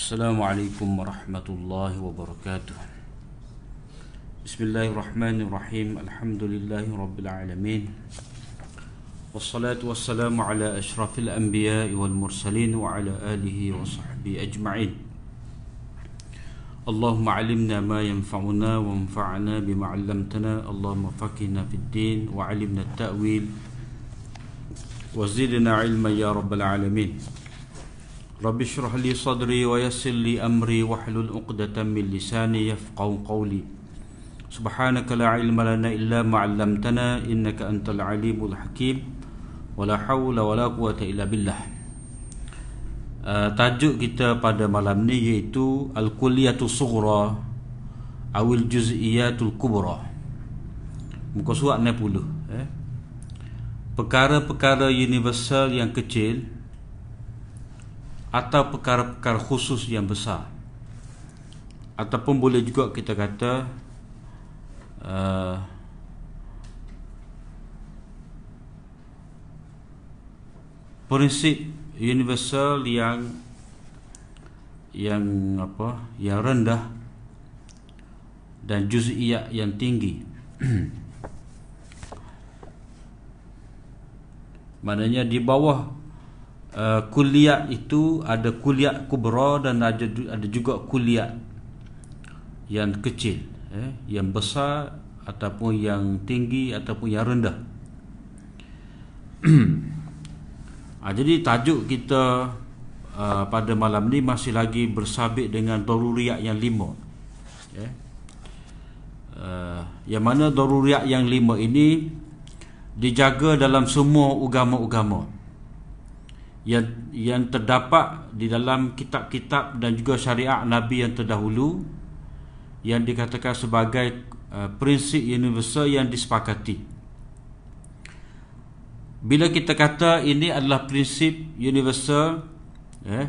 السلام عليكم ورحمة الله وبركاته. بسم الله الرحمن الرحيم. الحمد لله رب العالمين. والصلاة والسلام على أشرف الأنبياء والمرسلين وعلى آله وصحبه أجمعين. اللهم علمنا ما ينفعنا وانفعنا بما علمتنا. اللهم فقهنا في الدين وعلمنا التأويل. وزدنا علما يا رب العالمين. Rabbi syrah li sadri wa yassir li amri wahlul 'uqdatam min lisani yafqahu qawli. Subhanaka la ilma lana illa ma 'allamtana innaka antal alimul hakim. Wala haula wala quwata illa billah. Uh, tajuk kita pada malam ni iaitu Al-Kulliyatu Sughra Awil Juz'iyatul Kubra. Muka surat 60 eh. Perkara-perkara universal yang kecil atau perkara-perkara khusus yang besar. Ataupun boleh juga kita kata uh, prinsip universal yang yang apa yang rendah dan juz'iyat yang tinggi. Maknanya di bawah uh, kuliah itu ada kuliah kubra dan ada ada juga kuliah yang kecil eh, yang besar ataupun yang tinggi ataupun yang rendah ah, jadi tajuk kita uh, pada malam ni masih lagi bersabit dengan daruriyat yang lima eh. uh, yang mana daruriyat yang lima ini dijaga dalam semua agama-agama yang yang terdapat di dalam kitab-kitab dan juga syariat Nabi yang terdahulu yang dikatakan sebagai uh, prinsip universal yang disepakati. Bila kita kata ini adalah prinsip universal eh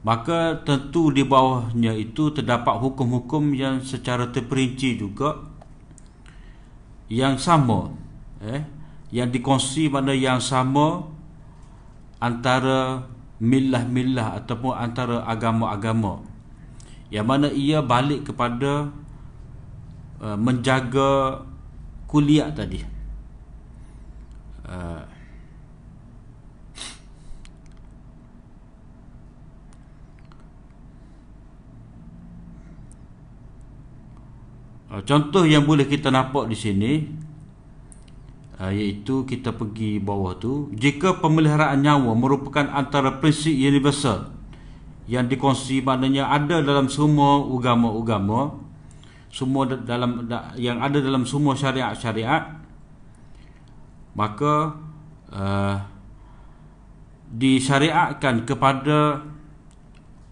maka tentu di bawahnya itu terdapat hukum-hukum yang secara terperinci juga yang sama eh yang dikongsi mana yang sama antara milah-milah ataupun antara agama-agama. Yang mana ia balik kepada uh, menjaga kuliah tadi. Uh, uh, contoh yang boleh kita nampak di sini uh, iaitu kita pergi bawah tu jika pemeliharaan nyawa merupakan antara prinsip universal yang dikongsi maknanya ada dalam semua agama-agama semua dalam yang ada dalam semua syariat-syariat maka uh, disyariatkan kepada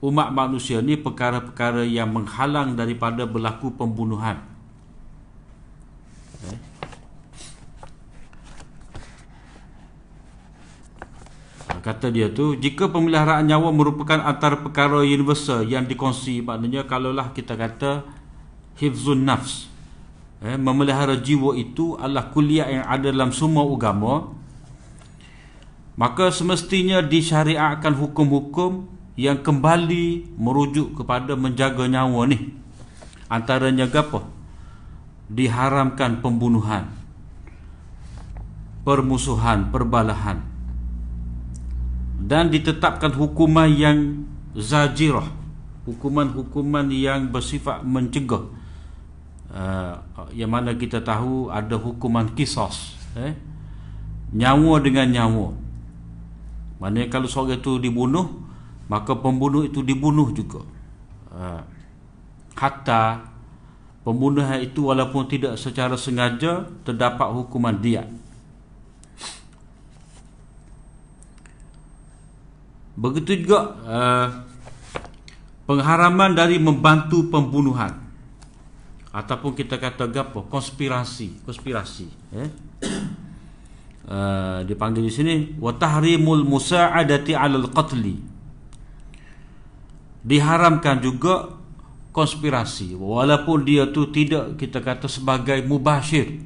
umat manusia ni perkara-perkara yang menghalang daripada berlaku pembunuhan eh? Kata dia tu jika pemeliharaan nyawa merupakan antara perkara universal yang dikongsi maknanya kalaulah kita kata hifzun nafs eh, memelihara jiwa itu adalah kuliah yang ada dalam semua agama maka semestinya disyariatkan hukum-hukum yang kembali merujuk kepada menjaga nyawa ni. Antaranya apa diharamkan pembunuhan permusuhan perbalahan dan ditetapkan hukuman yang zajirah. Hukuman-hukuman yang bersifat mencegah. Uh, yang mana kita tahu ada hukuman kisos eh? nyawa dengan nyawa. Maknanya kalau seorang itu dibunuh maka pembunuh itu dibunuh juga. Uh, hatta pembunuhan itu walaupun tidak secara sengaja terdapat hukuman diat Begitu juga uh, pengharaman dari membantu pembunuhan ataupun kita kata gapo konspirasi, konspirasi eh. Uh, dipanggil di sini wa tahrimul musa'adati 'alal qatli. Diharamkan juga konspirasi walaupun dia tu tidak kita kata sebagai mubashir.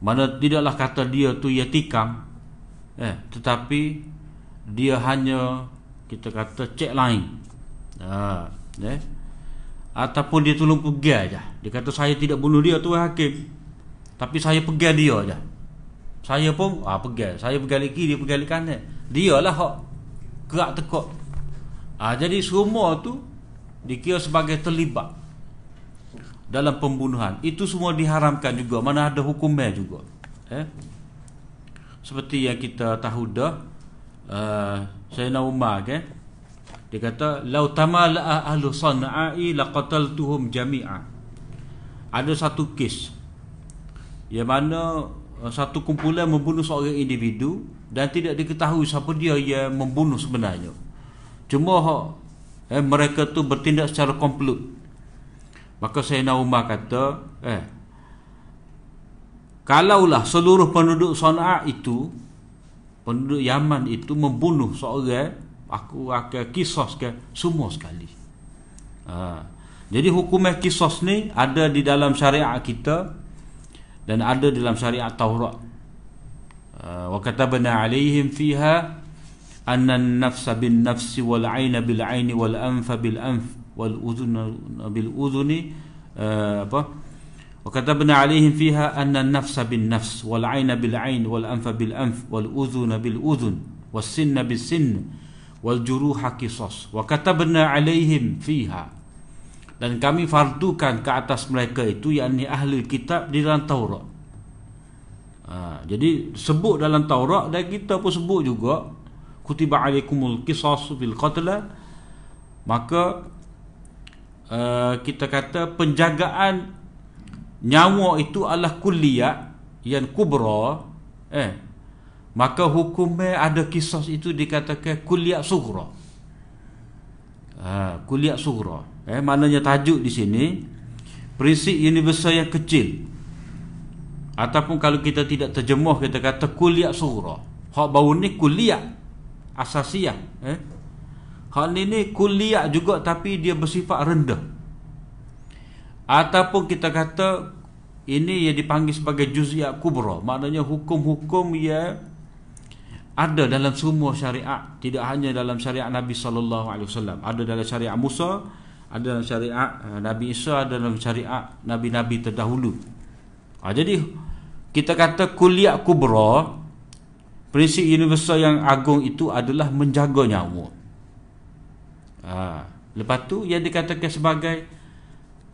Mana tidaklah kata dia tu ya tikam eh tetapi dia hanya kita kata cek lain. Ha, eh? ataupun dia tolong pergi aja. Dia kata saya tidak bunuh dia tuan hakim. Tapi saya pergi dia aja. Saya pun ah pergi saya pergi lagi dia lagi kanan. Dia lah hak gerak tekuk. Ah jadi semua tu dikira sebagai terlibat dalam pembunuhan. Itu semua diharamkan juga. Mana ada hukumnya juga eh seperti yang kita tahu dah uh, Sayyidina Umar kan dia kata lau tamala ahlu sana'i laqataltuhum jami'a. Ada satu kes yang mana uh, satu kumpulan membunuh seorang individu dan tidak diketahui siapa dia yang membunuh sebenarnya. Cuma eh, mereka tu bertindak secara komplot maka Sayyidina Umar kata eh Kalaulah seluruh penduduk Sana'a itu penduduk Yaman itu membunuh seorang aku akan kisos ke semua sekali. Ha. Jadi hukum kisos ni ada di dalam syariat kita dan ada dalam syariat Taurat. Ha. Wa katabna alaihim fiha anna an-nafsa bin nafsi wal 'ayna bil 'ayni wal anfa bil anf wal udhuna bil udhuni uh, apa وكتبنا عليهم فيها أن النفس بالنفس والعين بالعين والأنف بالأنف والأذن بالأذن والسن بالسن والجروح قصص وكتبنا عليهم فيها dan kami fardukan ke atas mereka itu yakni ahli kitab di dalam Taurat. Ha, jadi sebut dalam Taurat dan kita pun sebut juga kutiba alaikumul qisas fil qatl maka uh, kita kata penjagaan nyawa itu adalah kuliah yang kubra eh maka hukumnya ada kisah itu dikatakan kuliah sughra. Ha kuliah sughra. Eh maknanya tajuk di sini prinsip universal yang kecil. Ataupun kalau kita tidak terjemah kita kata kuliah sughra. Hak bau ni kuliah asasiah eh. Hak ni ni kuliah juga tapi dia bersifat rendah ataupun kita kata ini yang dipanggil sebagai juz'iyat kubra. Maknanya hukum-hukum yang ada dalam semua syariat. Tidak hanya dalam syariat Nabi sallallahu alaihi wasallam. Ada dalam syariat Musa ada dalam syariat uh, Nabi Isa ada dalam syariat nabi-nabi terdahulu. Ha, jadi kita kata kuliah kubra prinsip universal yang agung itu adalah menjaga nyawa. Ha, lepas tu yang dikatakan sebagai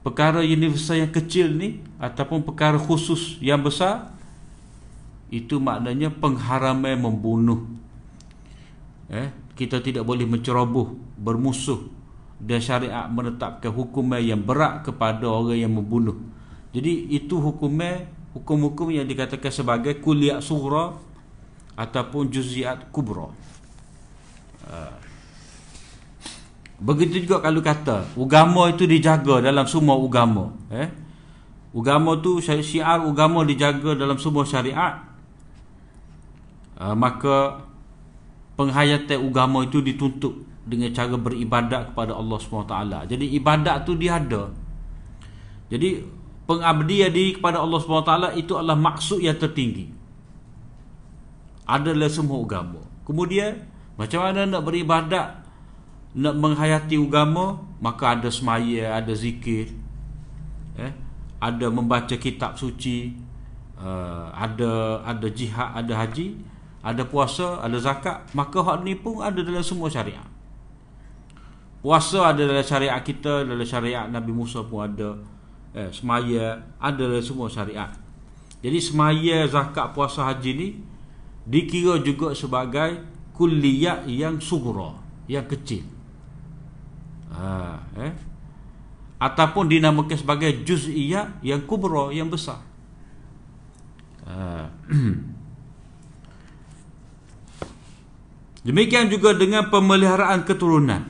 perkara universal yang kecil ni ataupun perkara khusus yang besar itu maknanya pengharaman membunuh. Eh kita tidak boleh menceroboh bermusuh dan syariat menetapkan hukuman yang berat kepada orang yang membunuh. Jadi itu hukuman hukum-hukum yang dikatakan sebagai kuliah sughra ataupun juziat kubra. Uh. Begitu juga kalau kata agama itu dijaga dalam semua agama, eh? Agama tu syiar agama dijaga dalam semua syariat. Uh, maka penghayatan agama itu dituntut dengan cara beribadat kepada Allah SWT Jadi ibadat tu dia ada. Jadi pengabdian diri kepada Allah SWT itu adalah maksud yang tertinggi. Adalah semua agama. Kemudian macam mana nak beribadat nak menghayati agama maka ada semaya ada zikir. Eh ada membaca kitab suci uh, ada ada jihad ada haji ada puasa ada zakat maka hak ni pun ada dalam semua syariat. Puasa ada dalam syariat kita dalam syariat Nabi Musa pun ada. Eh semaya ada dalam semua syariat. Jadi semaya zakat puasa haji ni dikira juga sebagai kulliyat yang sughra yang kecil ha, eh? ataupun dinamakan sebagai juz'iyah yang kubra yang besar. Ha. demikian juga dengan pemeliharaan keturunan.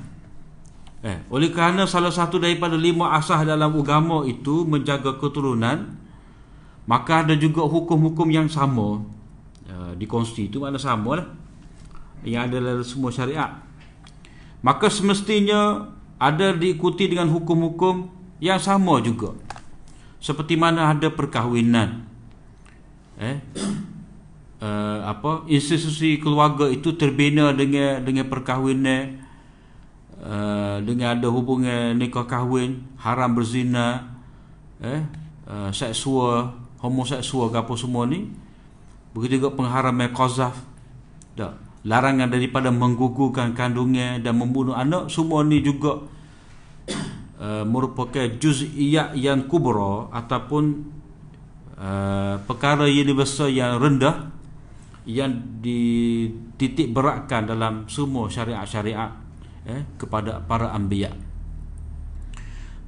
Eh, oleh kerana salah satu daripada lima asah dalam agama itu menjaga keturunan maka ada juga hukum-hukum yang sama. Uh, di konstitusi itu mana sama lah yang ada dalam semua syariat. Maka semestinya ada diikuti dengan hukum-hukum yang sama juga. Seperti mana ada perkahwinan. Eh? Uh, apa? Institusi keluarga itu terbina dengan dengan perkahwinan. Uh, dengan ada hubungan nikah kahwin haram berzina eh? Uh, seksual homoseksual apa semua ni. Begitu juga pengharaman qazaf. Tak larangan daripada menggugurkan kandungan dan membunuh anak semua ni juga uh, merupakan juz'iyat yang kubra ataupun uh, perkara universal yang rendah yang dititik beratkan dalam semua syariat-syariat eh, kepada para anbiya.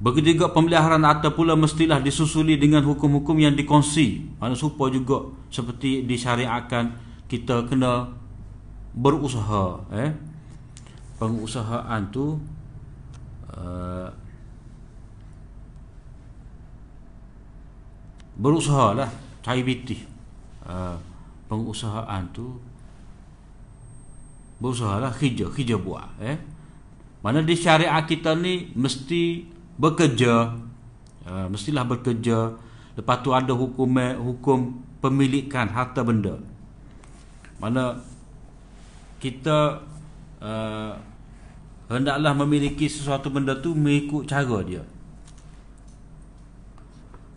Begitu juga pemeliharaan harta pula mestilah disusuli dengan hukum-hukum yang dikongsi. Mana supaya juga seperti disyariatkan kita kena berusaha eh? Pengusahaan tu uh, berusaha lah cari biti uh, pengusahaan tu berusaha lah kerja kerja buat eh? Mana di syariat kita ni mesti bekerja uh, mestilah bekerja. Lepas tu ada hukum hukum pemilikan harta benda. Mana kita uh, hendaklah memiliki sesuatu benda tu mengikut cara dia.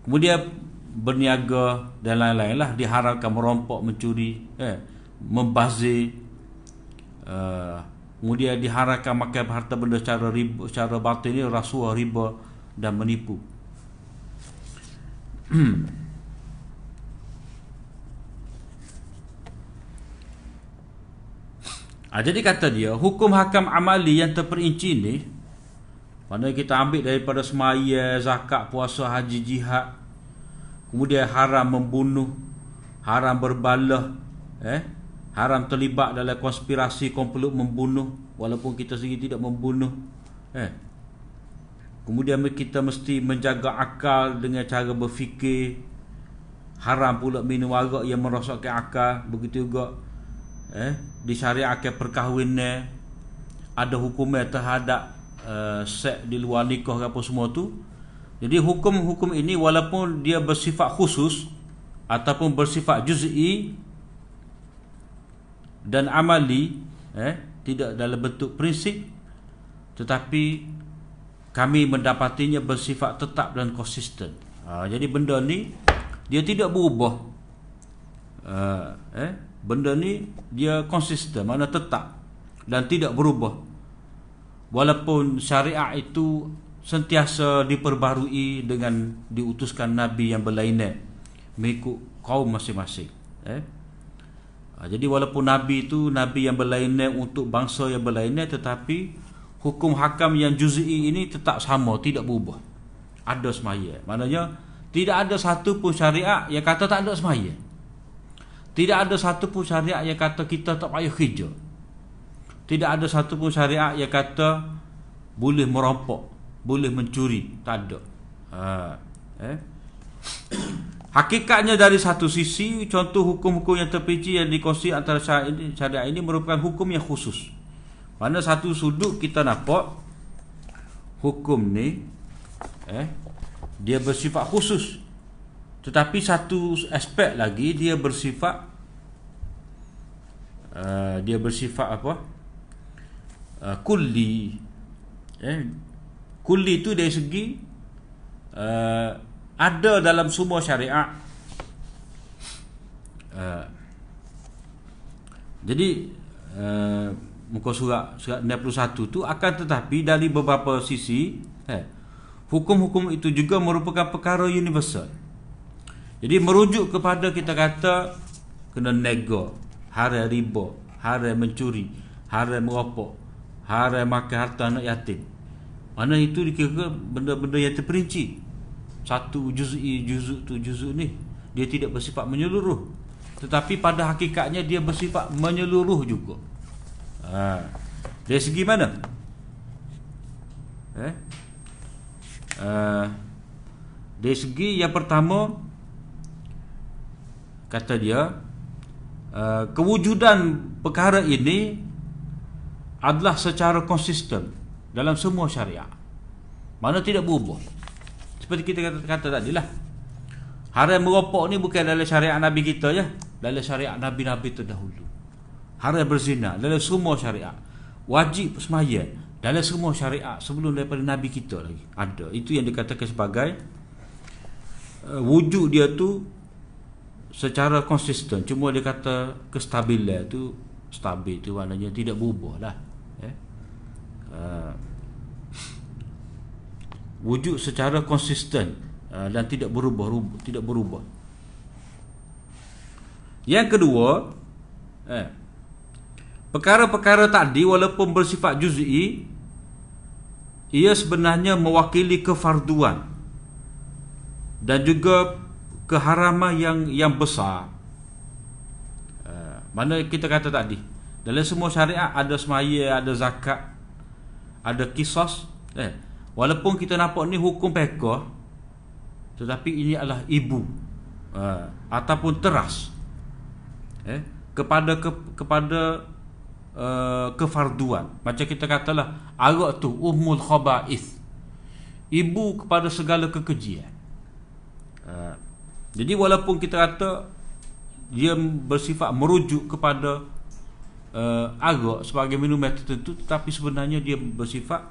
Kemudian berniaga dan lain-lain lah diharapkan merompok mencuri eh, membazir uh, kemudian diharapkan makan harta benda secara riba, secara batin ni rasuah riba dan menipu Ha, jadi kata dia, hukum hakam amali yang terperinci ni, mana kita ambil daripada semaya, zakat, puasa, haji, jihad, kemudian haram membunuh, haram berbalah, eh, haram terlibat dalam konspirasi komplot membunuh, walaupun kita sendiri tidak membunuh, eh. Kemudian kita mesti menjaga akal dengan cara berfikir, haram pula minum arak yang merosakkan akal, begitu juga eh disyariatkan perkahwinan ada hukumnya terhadap uh, seks di luar nikah apa semua tu. Jadi hukum-hukum ini walaupun dia bersifat khusus ataupun bersifat juz'i dan amali eh tidak dalam bentuk prinsip tetapi kami mendapatinya bersifat tetap dan konsisten. Ha, jadi benda ni dia tidak berubah. Uh, eh benda ni dia konsisten mana tetap dan tidak berubah. Walaupun syariat itu sentiasa diperbarui dengan diutuskan nabi yang berlainan mengikut kaum masing-masing eh? Ha, jadi walaupun nabi itu nabi yang berlainan untuk bangsa yang berlainan tetapi hukum hakam yang juz'i ini tetap sama tidak berubah. Ada semaya. Maknanya tidak ada satu pun syariat yang kata tak ada semaya tidak ada satu pun syariat yang kata kita tak payah kerja. Tidak ada satu pun syariat yang kata boleh merampok, boleh mencuri. Tak ada. Ha, eh? Hakikatnya dari satu sisi, contoh hukum-hukum yang terperinci yang dikongsi antara syariat ini, syariat ini merupakan hukum yang khusus. Mana satu sudut kita nampak hukum ni eh dia bersifat khusus tetapi satu aspek lagi dia bersifat uh, dia bersifat apa? Uh, kulli. Eh, kulli itu dari segi uh, ada dalam semua syariat. Uh, jadi uh, muka surat surat 91 tu akan tetapi dari beberapa sisi eh, hukum-hukum itu juga merupakan perkara universal. Jadi merujuk kepada kita kata kena nego, haram riba, haram mencuri, haram merokok, haram makan harta anak yatim. Mana itu dikira benda-benda yang terperinci. Satu juz'i juzuk tu juzuk ni dia tidak bersifat menyeluruh. Tetapi pada hakikatnya dia bersifat menyeluruh juga. Ha. Dari segi mana? Eh? Uh, dari segi yang pertama kata dia uh, kewujudan perkara ini adalah secara konsisten dalam semua syariat mana tidak berubah. Seperti kita kata, kata tadi lah haram merokok ni bukan dalam syariat Nabi kita ya dalam syariat Nabi-Nabi terdahulu. Haram berzina dalam semua syariat. Wajib semaya dalam semua syariat sebelum daripada nabi kita lagi ada. Itu yang dikatakan sebagai uh, wujud dia tu secara konsisten. Cuma dia kata kestabilan tu stabil tu maknanya tidak berubah lah eh? uh, wujud secara konsisten uh, dan tidak berubah rubah, tidak berubah. Yang kedua eh, perkara-perkara tadi walaupun bersifat juz'i ia sebenarnya mewakili kefarduan dan juga keharaman yang yang besar. Uh, mana kita kata tadi, dalam semua syariat ada semaya, ada zakat, ada kisos. Eh, walaupun kita nampak ni hukum pekah, tetapi ini adalah ibu uh, ataupun teras. Eh, kepada ke, kepada uh, kefarduan. Macam kita katalah arak tu ummul khaba'ith. Ibu kepada segala kekejian. Uh, jadi walaupun kita kata dia bersifat merujuk kepada uh, arak sebagai minuman tertentu tetapi sebenarnya dia bersifat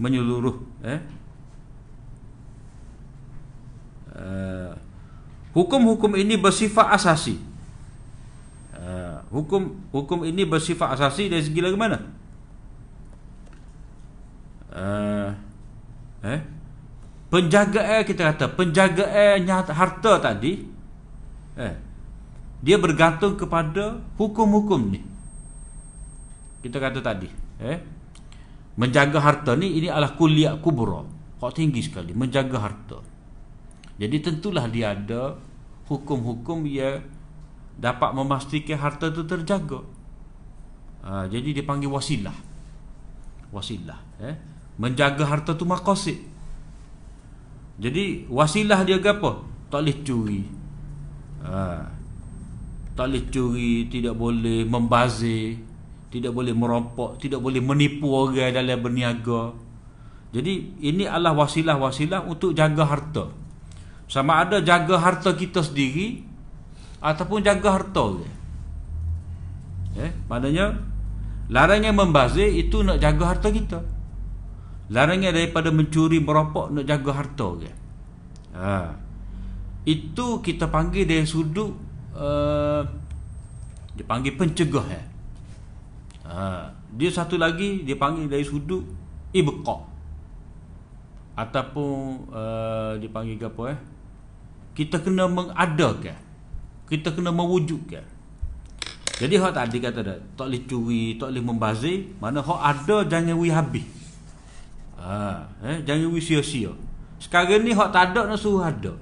menyeluruh eh. Uh, hukum-hukum ini bersifat asasi. Uh, hukum hukum ini bersifat asasi dari segi lagu mana? Uh, eh penjagaan kita kata penjagaan harta tadi eh, dia bergantung kepada hukum-hukum ni. Kita kata tadi eh, menjaga harta ni ini adalah kuliah kubra. Kok tinggi sekali menjaga harta. Jadi tentulah dia ada hukum-hukum yang dapat memastikan harta itu terjaga. Ha, jadi dipanggil wasilah. Wasilah eh, menjaga harta tu maqasid jadi wasilah dia ke apa? Tak boleh curi. Ha. Tak boleh curi, tidak boleh membazir, tidak boleh merompok, tidak boleh menipu orang dalam berniaga. Jadi ini adalah wasilah-wasilah untuk jaga harta. Sama ada jaga harta kita sendiri ataupun jaga harta. Eh, maknanya larangan membazir itu nak jaga harta kita. Larangan daripada mencuri merokok nak jaga harta ke. Ha. Itu kita panggil dari sudut uh, dia panggil pencegah ya. Ha. Dia satu lagi dia panggil dari sudut ibqa. Ataupun uh, dia panggil apa eh? Kita kena mengadakan. Kita kena mewujudkan. Jadi hak tadi kata dah, tak boleh curi, tak boleh membazir, mana hak ada jangan wi habis. Ha, eh, jangan wi sia-sia. Sekarang ni hak tak ada nak suruh ada.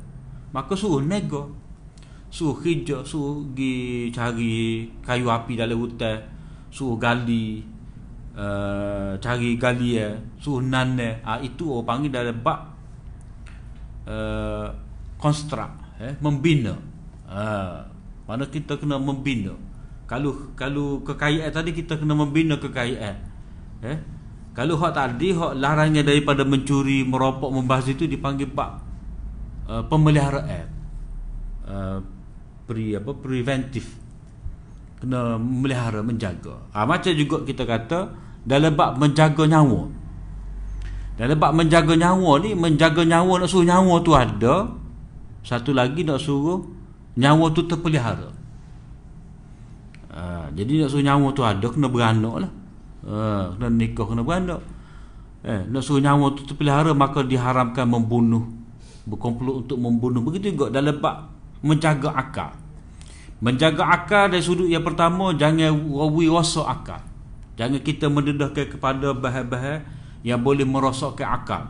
Maka suruh nego. Suruh kerja, suruh pergi cari kayu api dalam hutan, suruh gali uh, cari gali ya, suruh nane. Ah ha, itu orang panggil dalam bab uh, konstruk, eh, membina. Ha, mana kita kena membina. Kalau kalau kekayaan tadi kita kena membina kekayaan. Eh, kalau hak tadi hak larangnya daripada mencuri, meropok, membahas itu dipanggil pak uh, pemeliharaan. Uh, pre apa preventif. Kena memelihara, menjaga. Ha, macam juga kita kata dalam bab menjaga nyawa. Dalam bab menjaga nyawa ni, menjaga nyawa nak suruh nyawa tu ada. Satu lagi nak suruh nyawa tu terpelihara. Ha, jadi nak suruh nyawa tu ada kena beranak lah. Ha, kena nikah kena beranak. Eh, nak suruh nyawa tu terpelihara maka diharamkan membunuh. Berkomplot untuk membunuh. Begitu juga dalam bab menjaga akal. Menjaga akal dari sudut yang pertama jangan rawi rasa akal. Jangan kita mendedahkan kepada bahan-bahan yang boleh merosakkan akal.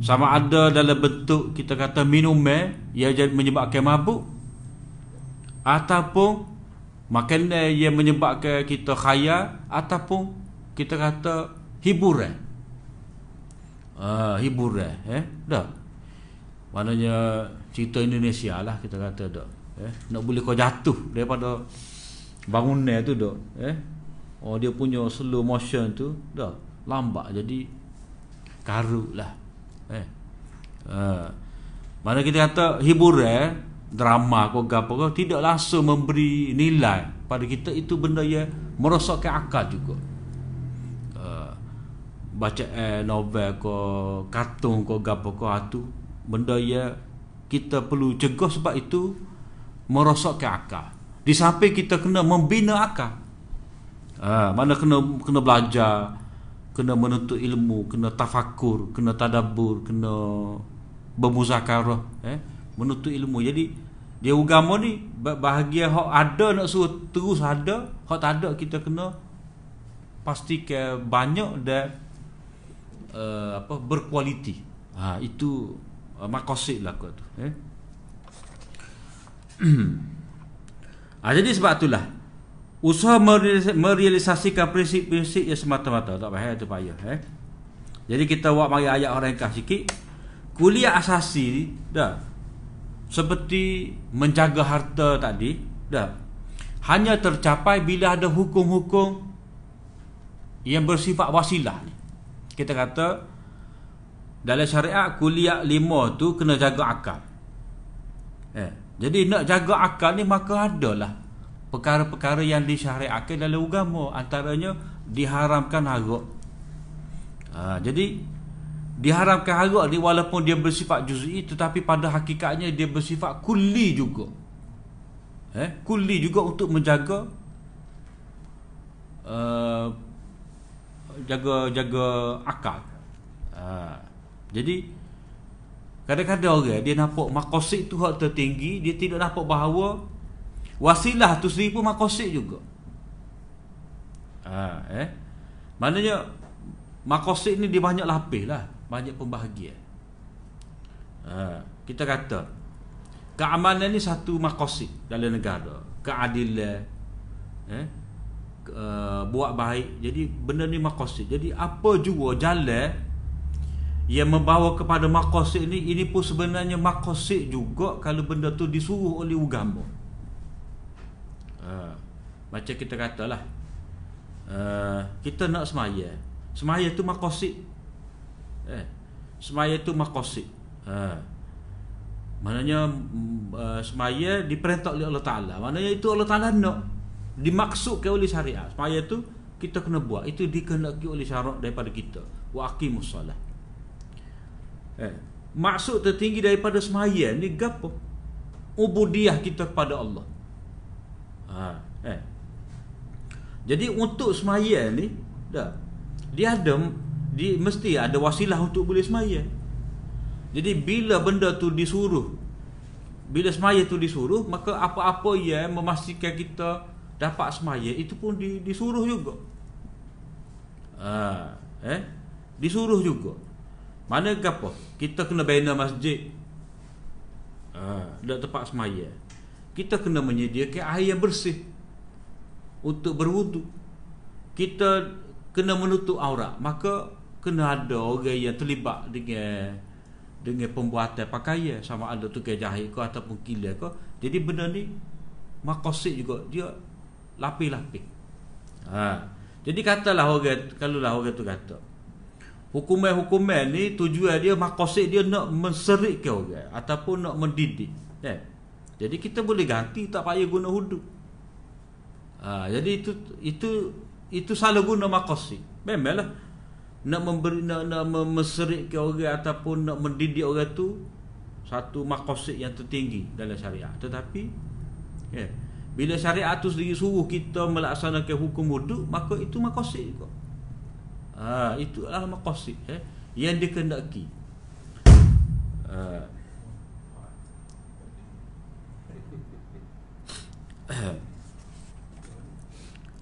Sama ada dalam bentuk kita kata minum yang menyebabkan mabuk ataupun makanan yang menyebabkan kita khayal ataupun kita kata hiburan. Ah hiburan eh? Dah. Maknanya cerita Indonesia lah kita kata dah eh? Nak boleh kau jatuh daripada bangunan tu dah eh? Oh dia punya slow motion tu dah lambat jadi karut lah eh? Uh, mana kita kata hiburan drama kau gapo kau tidak langsung memberi nilai pada kita. Itu benda yang merosakkan akal juga. Uh, baca eh, novel ko kartun ko gapo ko atu benda ya kita perlu cegah sebab itu merosok ke akal. Di samping kita kena membina akal. Ha, mana kena kena belajar kena menuntut ilmu kena tafakur kena tadabbur kena bermuzakarah eh menuntut ilmu. Jadi dia agama ni bahagia hak ada nak suruh terus ada hak tak ada kita kena pastikan banyak dan uh, apa berkualiti. Ha itu uh, makosid lah kot tu eh. Ha, jadi sebab itulah usaha merealisasikan prinsip-prinsip yang semata-mata. Tak payah tu payah eh. Jadi kita buat mari ayat orang yang sikit. Kuliah asasi dah seperti menjaga harta tadi dah. Hanya tercapai bila ada hukum-hukum yang bersifat wasilah ni. Kita kata dalam syariat kuliah lima tu kena jaga akal. Eh, jadi nak jaga akal ni maka adalah perkara-perkara yang disyariatkan dalam agama. Antaranya diharamkan harok ha, jadi diharamkan haram ni walaupun dia bersifat juz'i tetapi pada hakikatnya dia bersifat kulli juga. Eh kulli juga untuk menjaga uh, jaga jaga akal. Uh, jadi kadang-kadang orang dia nampak makosid tu hak tertinggi dia tidak nampak bahawa wasilah tu sendiri pun makosid juga. Uh, eh. Maknanya makosid ni dia banyak lapis lah banyak pembahagian. Ha, kita kata keamanan ni satu makosid dalam negara, keadilan eh uh, buat baik. Jadi benda ni makosid. Jadi apa juga jalan yang membawa kepada makosid ni ini pun sebenarnya makosid juga kalau benda tu disuruh oleh agama. Ha, macam kita katalah uh, kita nak semaya. Semaya tu makosid eh, semaya itu makosid ha. maknanya uh, semaya diperintah oleh Allah Ta'ala. Maknanya itu Allah Ta'ala nak dimaksudkan oleh syariat. Semaya itu kita kena buat. Itu dikehendaki oleh syarat daripada kita. Wa aqimus salat eh, maksud tertinggi daripada semaya ni gapo? Ubudiyah kita kepada Allah. Ha, eh. jadi untuk semaya ni dah dia ada dia mesti ada wasilah untuk boleh semaya. Jadi bila benda tu disuruh bila semaya tu disuruh maka apa-apa yang memastikan kita dapat semaya itu pun di, disuruh juga. Ha, eh disuruh juga. Mana apa? Kita kena bina masjid. Ha, dak tempat semaya. Kita kena menyediakan air yang bersih untuk berwudu. Kita kena menutup aurat. Maka kena ada orang yang terlibat dengan dengan pembuatan pakaian. Sama ada tukar jahit ke ataupun kilat ke jadi benda ni makosid juga dia lapis-lapis ha. jadi katalah orang kalau lah orang tu kata hukuman-hukuman ni tujuan dia makosid dia nak menserikkan orang ataupun nak mendidik. Eh? jadi kita boleh ganti tak payah guna hudu. Ha. jadi itu itu itu salah guna makosid. Memanglah nak memberi nak, nak memeserikkan orang ataupun nak mendidik orang tu satu makosid yang tertinggi dalam syariat tetapi ya, bila syariat tu sendiri suruh kita melaksanakan hukum wuduk maka itu makosid juga. Ha, itu adalah makosid eh, yang dikendaki. Ha.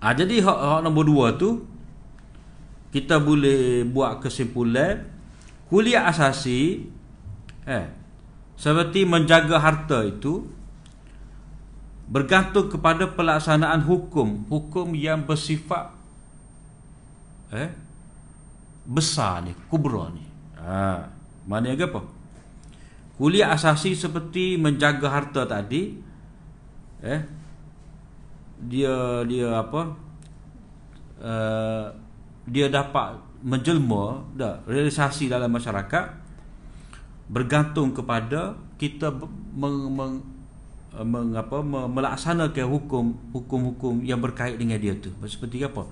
ha, jadi hak, hak nombor dua tu kita boleh buat kesimpulan kuliah asasi eh seperti menjaga harta itu bergantung kepada pelaksanaan hukum hukum yang bersifat eh besar ni kubra ni. Ha mana apa? Kuliah asasi seperti menjaga harta tadi eh dia dia apa uh, dia dapat menjelma dah realisasi dalam masyarakat bergantung kepada kita meng, meng, meng apa melaksanakan hukum hukum-hukum yang berkait dengan dia tu. Seperti apa?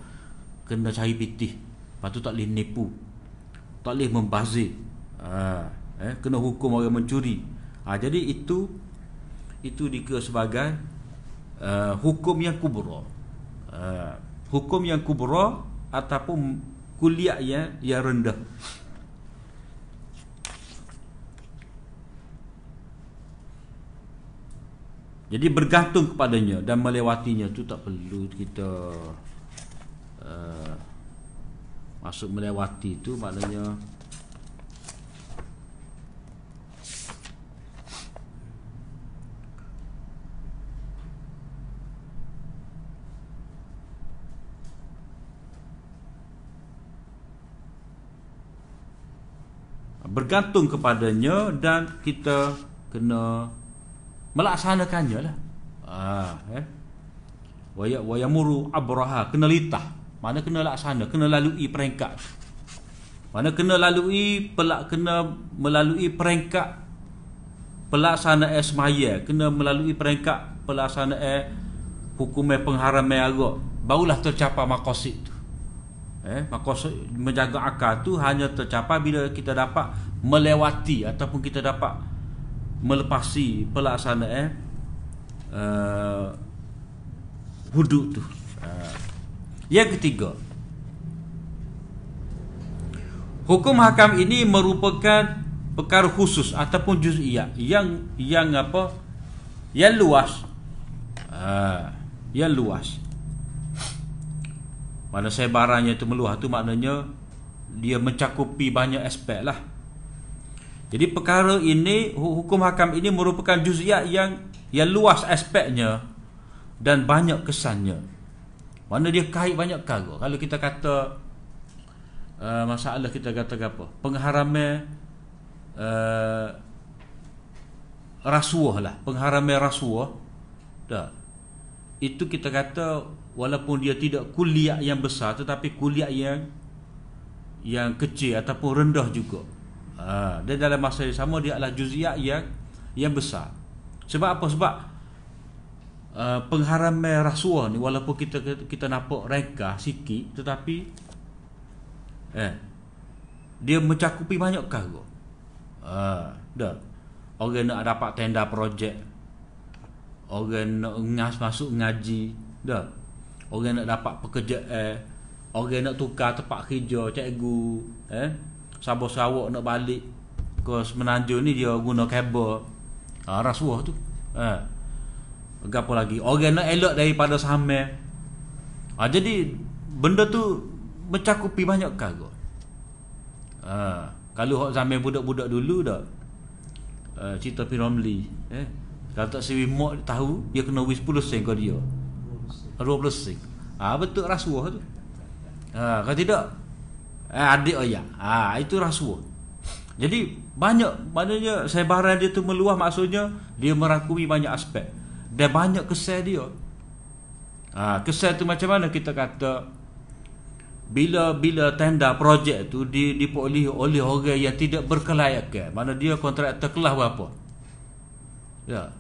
Kena cari pitih. Lepas tu tak boleh nipu. Tak boleh membazir. Ha, eh, kena hukum orang mencuri. Ha, jadi itu itu dikira sebagai uh, hukum yang kubra. Uh, hukum yang kubra ataupun kuliah yang, yang rendah. Jadi bergantung kepadanya dan melewatinya tu tak perlu kita uh, masuk melewati tu maknanya bergantung kepadanya dan kita kena melaksanakannya lah. Ah, eh. Waya wayamuru abraha kena litah. Mana kena laksana, kena lalui peringkat. Mana kena lalui pelak kena melalui peringkat pelaksanaan semaya, kena melalui peringkat pelaksanaan hukum pengharaman agak. Barulah tercapai maqasid tu. Eh, maqasid menjaga akal tu hanya tercapai bila kita dapat melewati ataupun kita dapat melepasi pelaksanaan eh, uh, hudud tu. Uh. Yang ketiga, hukum hakam ini merupakan perkara khusus ataupun juz'iyah yang yang apa? Yang luas. Uh, yang luas. Mana saya barangnya itu meluas tu maknanya dia mencakupi banyak aspek lah. Jadi perkara ini hukum hakam ini merupakan juz'iyah yang yang luas aspeknya dan banyak kesannya. Mana dia kait banyak perkara. Kalau kita kata uh, masalah kita kata apa? Pengharaman uh, rasuah lah, pengharaman rasuah. Dah. Itu kita kata walaupun dia tidak kuliah yang besar tetapi kuliah yang yang kecil ataupun rendah juga. Ha, dan dalam masa yang sama dia adalah juziyah yang yang besar. Sebab apa? Sebab uh, pengharaman rasuah ni walaupun kita kita nampak reka sikit tetapi eh dia mencakupi banyak perkara. Ha, dah. Orang nak dapat tenda projek. Orang nak ngas masuk ngaji. Dah. Orang nak dapat pekerjaan. Eh. Orang nak tukar tempat kerja cikgu. Eh Sabah Sarawak nak balik ke Semenanjung ni dia guna kabel ha, rasuah tu. Ha. Gapo lagi? Orang nak elok daripada samai. Ha, jadi benda tu mencakupi banyak perkara. Ha, kalau hok zaman budak-budak dulu dah. Uh, cerita Piramli eh kalau tak sewi mak tahu dia kena wis 10 sen kau dia 20 sen ah ha, betul rasuah tu. Ha kalau tidak? Eh, adik ayah. Ha, itu rasuah. Jadi banyak maknanya saya barang dia tu meluah maksudnya dia merangkumi banyak aspek. Dan banyak kesan dia. Ha, kesan tu macam mana kita kata bila bila tenda projek tu di diperoleh oleh orang yang tidak berkelayakan mana dia kontraktor kelas berapa? Ya.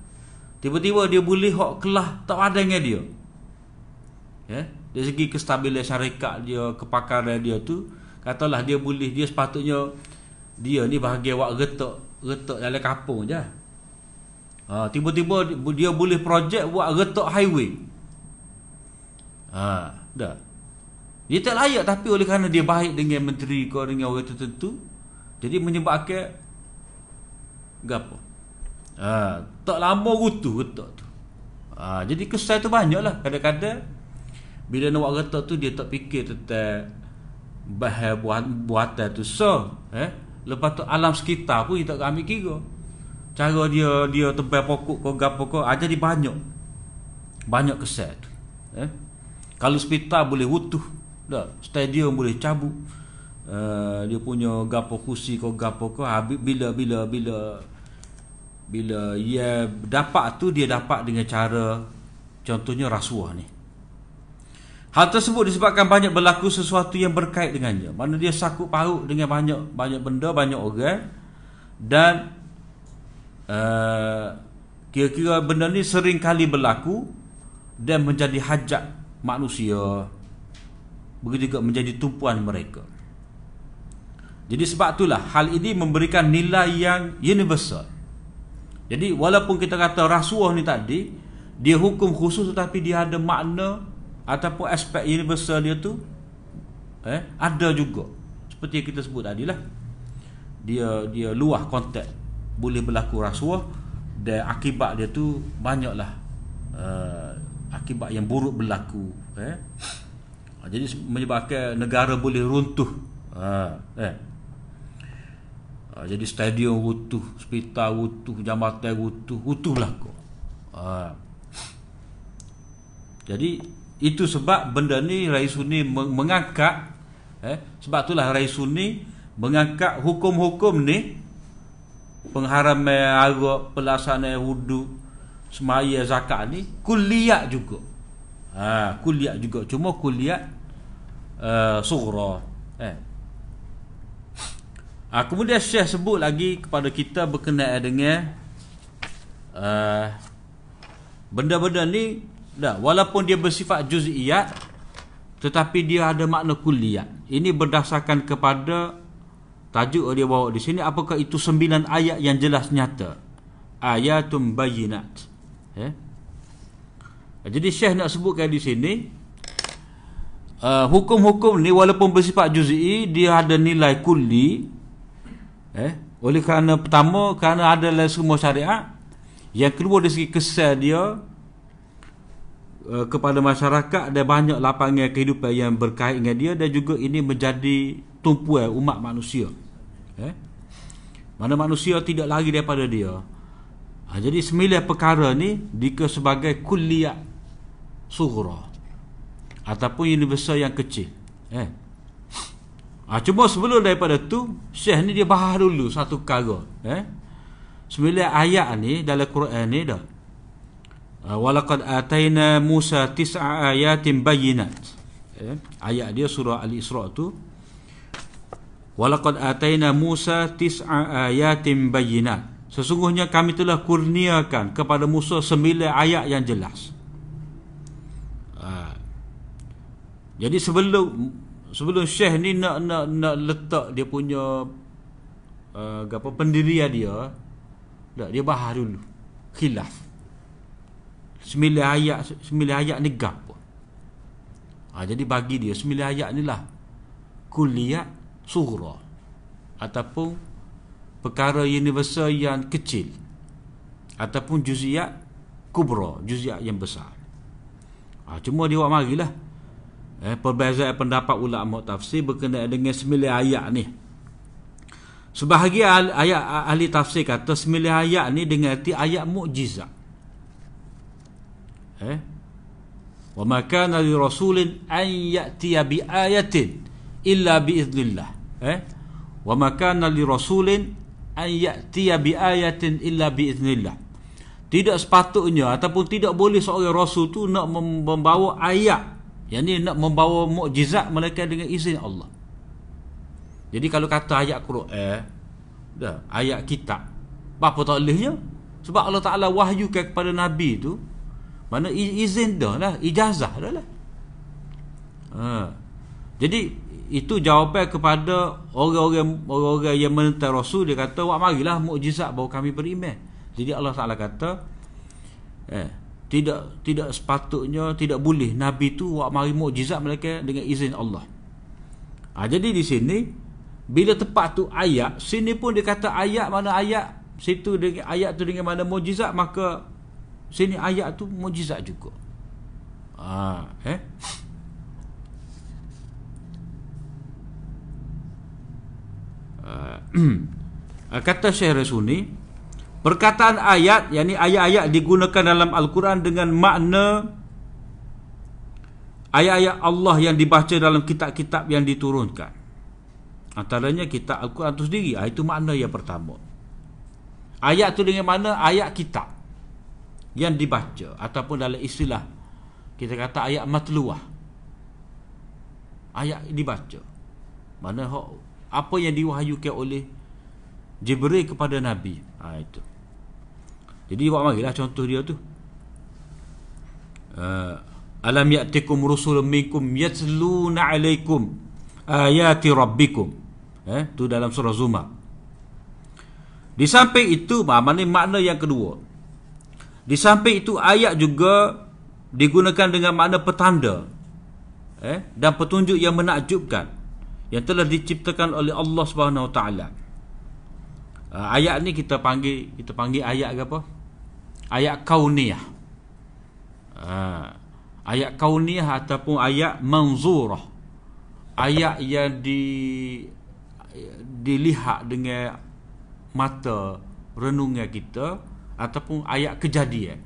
Tiba-tiba dia boleh hok kelas tak ada dengan dia ya? Dari segi kestabilan syarikat dia kepakaran dia tu katalah dia boleh dia sepatutnya dia ni bahagia wak getok getok dalam kampung je. Ha, tiba-tiba dia boleh projek buat getok highway. Ha, dah. Dia tak layak tapi oleh kerana dia baik dengan menteri ke dengan orang tertentu jadi menyebabkan gapo? Ha, tak lama rutuh getok tu. Ha, jadi kesan tu banyak lah kadang-kadang bila nak buat getok tu dia tak fikir tentang bahan buat buatan tu. So eh lepas tu alam sekitar pun kita ambil kira. Cara dia dia tebal pokok kau gapo kau aja di banyak. Banyak keset eh. Kalau hospital boleh utuh dah stadium boleh cabut. Uh, dia punya gapo kursi kau gapo kau habis bila bila bila bila ia dapat tu dia dapat dengan cara contohnya rasuah ni Hal tersebut disebabkan banyak berlaku sesuatu yang berkait dengannya. Mana dia sakut paut dengan banyak banyak benda, banyak orang dan uh, kira-kira benda ni sering kali berlaku dan menjadi hajat manusia. Begitu juga menjadi tumpuan mereka. Jadi sebab itulah hal ini memberikan nilai yang universal. Jadi walaupun kita kata rasuah ni tadi dia hukum khusus tetapi dia ada makna ataupun aspek universal dia tu eh ada juga. Seperti yang kita sebut tadi lah. Dia dia luah konteks boleh berlaku rasuah dan akibat dia tu banyaklah uh, akibat yang buruk berlaku eh jadi menyebabkan negara boleh runtuh ha, eh Ha, jadi stadium utuh, hospital utuh, jambatan utuh, utuh belaka. Ha. Jadi itu sebab benda ni Rais Sunni mengangkat eh sebab itulah Rais Sunni mengangkat hukum-hukum ni pengharaman arak, pelaksanaan wudu, semaya zakat ni kuliah juga. Ha, kuliah juga. Cuma kuliah uh, sughra. Eh. Ha, kemudian Syekh sebut lagi kepada kita berkenaan dengan uh, benda-benda ni dah walaupun dia bersifat juz'iyat tetapi dia ada makna kulliyat. Ini berdasarkan kepada tajuk dia bawa di sini apakah itu sembilan ayat yang jelas nyata. Ayatum bayyinat. Eh? Jadi Syekh nak sebutkan di sini uh, hukum-hukum ni walaupun bersifat juz'i dia ada nilai kulli Eh? Oleh kerana pertama kerana ada semua syariat. Yang kedua dari segi kesan dia uh, kepada masyarakat ada banyak lapangan kehidupan yang berkait dengan dia dan juga ini menjadi tumpuan umat manusia. Eh? Mana manusia tidak lagi daripada dia. Ha, jadi sembilan perkara ni dika sebagai kulliyat sughra ataupun universal yang kecil. Eh? Ha, cuma sebelum daripada tu Syekh ni dia bahas dulu satu perkara eh? Sembilan ayat ni dalam Quran ni dah Walaqad atayna Musa tis'a ayatin bayinat eh? Ayat dia surah Al-Isra' tu Walaqad atayna Musa tis'a ayatin bayinat Sesungguhnya kami telah kurniakan kepada Musa sembilan ayat yang jelas ha. Jadi sebelum sebelum Syekh ni nak nak nak letak dia punya uh, apa pendirian dia tak dia bahas dulu khilaf sembilan ayat sembilan ayat ni gapo ha, jadi bagi dia sembilan ayat ni lah. Kuliah sughra ataupun perkara universal yang kecil. Ataupun juziat kubra juziat yang besar. Ha, cuma dia buat marilah eh, perbezaan pendapat ulama tafsir berkenaan dengan sembilan ayat ni. Sebahagian ayat ahli tafsir kata sembilan ayat ni dengan arti ayat mukjizat eh? Wa ma kana li rasulin an ya'ti bi ayatin illa bi idznillah eh? Wa ma kana li rasulin an ya'ti bi ayatin illa bi idznillah tidak sepatutnya ataupun tidak boleh seorang rasul tu nak membawa ayat. Yang ni nak membawa mukjizat mereka dengan izin Allah. Jadi kalau kata ayat Quran, eh, dah ayat kitab, apa tak bolehnya? Sebab Allah Taala wahyukan kepada nabi tu mana izin dah lah, ijazah dah lah. Ha. Jadi itu jawapan kepada orang-orang orang-orang yang menentang Rasul dia kata, "Wak marilah mukjizat baru kami beriman." Jadi Allah Taala kata, eh, tidak tidak sepatutnya tidak boleh nabi tu buat mari mukjizat mereka dengan izin Allah. Ha, jadi di sini bila tepat tu ayat, sini pun dia kata ayat mana ayat, situ dengan ayat tu dengan mana mukjizat maka sini ayat tu mukjizat juga. Ha, eh? Uh, kata Syekh Rasuni Perkataan ayat, yakni ayat-ayat digunakan dalam Al-Quran dengan makna ayat-ayat Allah yang dibaca dalam kitab-kitab yang diturunkan. Antaranya kitab Al-Quran itu sendiri. Ah, itu makna yang pertama. Ayat itu dengan mana? Ayat kitab yang dibaca. Ataupun dalam istilah kita kata ayat matluah. Ayat dibaca. Mana apa yang diwahyukan oleh Jibril kepada Nabi. Ha, itu. Jadi buat marilah contoh dia tu. Uh, alam ya'tikum rusulun minkum yatluna 'alaikum ayati rabbikum Eh, tu dalam surah Zumar. Di samping itu, makna makna yang kedua. Di samping itu ayat juga digunakan dengan makna petanda. Eh, dan petunjuk yang menakjubkan yang telah diciptakan oleh Allah Subhanahu Taala. Uh, ayat ni kita panggil kita panggil ayat apa? Ayat kauniyah. Uh, ayat kauniyah ataupun ayat manzurah. Ayat yang di dilihat dengan mata renungan kita ataupun ayat kejadian.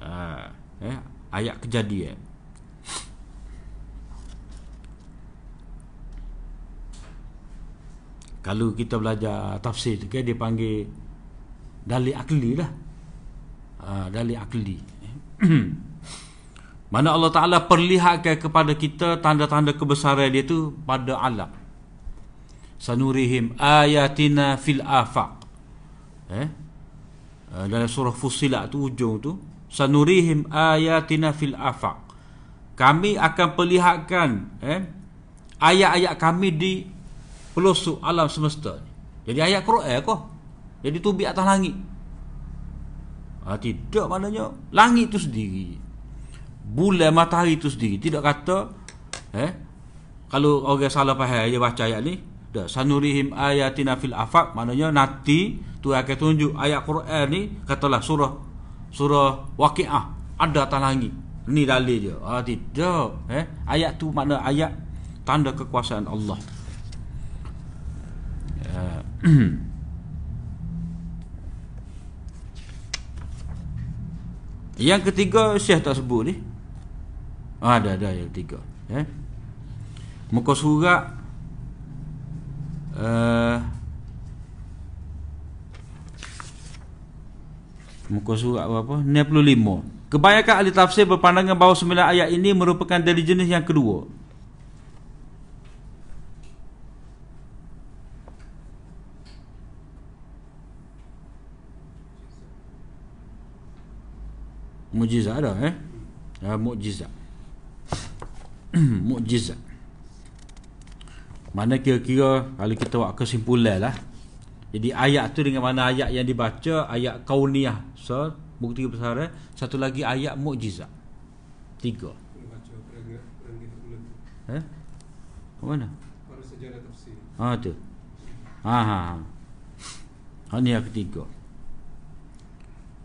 Uh, eh, ayat kejadian. Kalau kita belajar tafsir kan dia panggil dalil akli lah. Ha, dalil akli. Mana Allah Ta'ala perlihatkan kepada kita tanda-tanda kebesaran dia tu pada alam. Sanurihim ayatina fil afaq. Eh? Ha, dalam surah Fusilat tu ujung tu. Sanurihim ayatina fil afaq. Kami akan perlihatkan eh, ayat-ayat kami di pelosok alam semesta ni. Jadi ayat Quran kau. Jadi tubik atas langit. Ha, tidak maknanya langit tu sendiri. Bulan matahari tu sendiri. Tidak kata eh kalau orang salah faham dia baca ayat ni, dah sanurihim ayatina fil afaq maknanya nanti tu akan tunjuk ayat Quran ni katalah surah surah Waqiah ada atas langit. Ni dalil je. Ha, tidak eh ayat tu makna ayat tanda kekuasaan Allah. yang ketiga Syekh tak sebut ni ah, ada ada yang ketiga eh? muka surat uh, muka surat berapa? 65 kebanyakan ahli tafsir berpandangan bahawa sembilan ayat ini merupakan dari jenis yang kedua. Mukjizat ada eh? Ya, mukjizat. Mukjizat mana kira-kira kalau kita buat kesimpulan lah. Jadi ayat tu dengan mana ayat yang dibaca ayat kauniyah. So bukti besar satu lagi ayat mukjizat. Tiga. Eh mana? Para sejarah tafsir. Ha tu. Ha ha ha. Ni yang ketiga.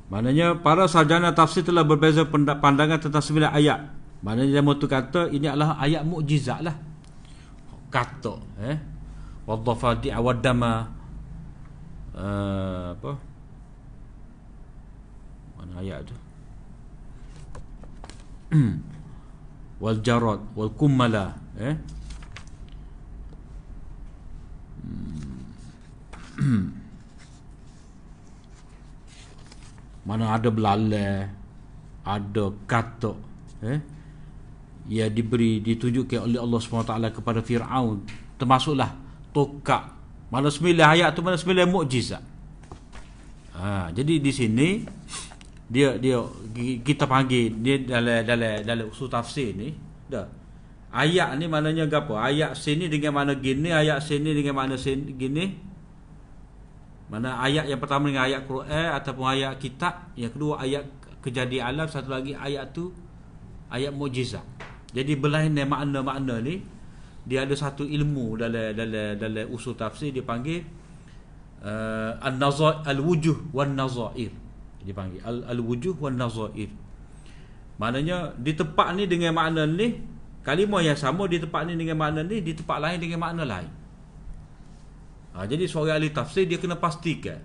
Maknanya para sarjana tafsir telah berbeza pandangan tentang sembilan ayat. Maknanya dia mahu kata ini adalah ayat mukjizat lah. Kata. Eh? Wadhafati awadama. Uh, apa? Mana ayat tu? wal jarad wal kummala eh mana ada belalai ada katuk eh ia diberi ditunjukkan oleh Allah SWT kepada Fir'aun. Termasuklah tokak mana sembilan ayat tu mana sembilan mukjizat. Ha, jadi di sini dia dia kita panggil dia dalam dalam dalam usul tafsir ni dah. Ayat ni maknanya apa? Ayat sini dengan mana gini ayat sini dengan mana sini gini. Mana ayat yang pertama dengan ayat Quran ataupun ayat kitab, yang kedua ayat kejadian alam, satu lagi ayat tu ayat mukjizat. Jadi berlainan makna-makna ni dia ada satu ilmu dalam dalam dalam usul tafsir dia panggil uh, an-nazar al-wujuh wan nazair. Dia panggil al-wujuh wan nazair. Maknanya di tempat ni dengan makna ni kalimah yang sama di tempat ni dengan makna ni di tempat lain dengan makna lain. Ha, jadi seorang ahli tafsir dia kena pastikan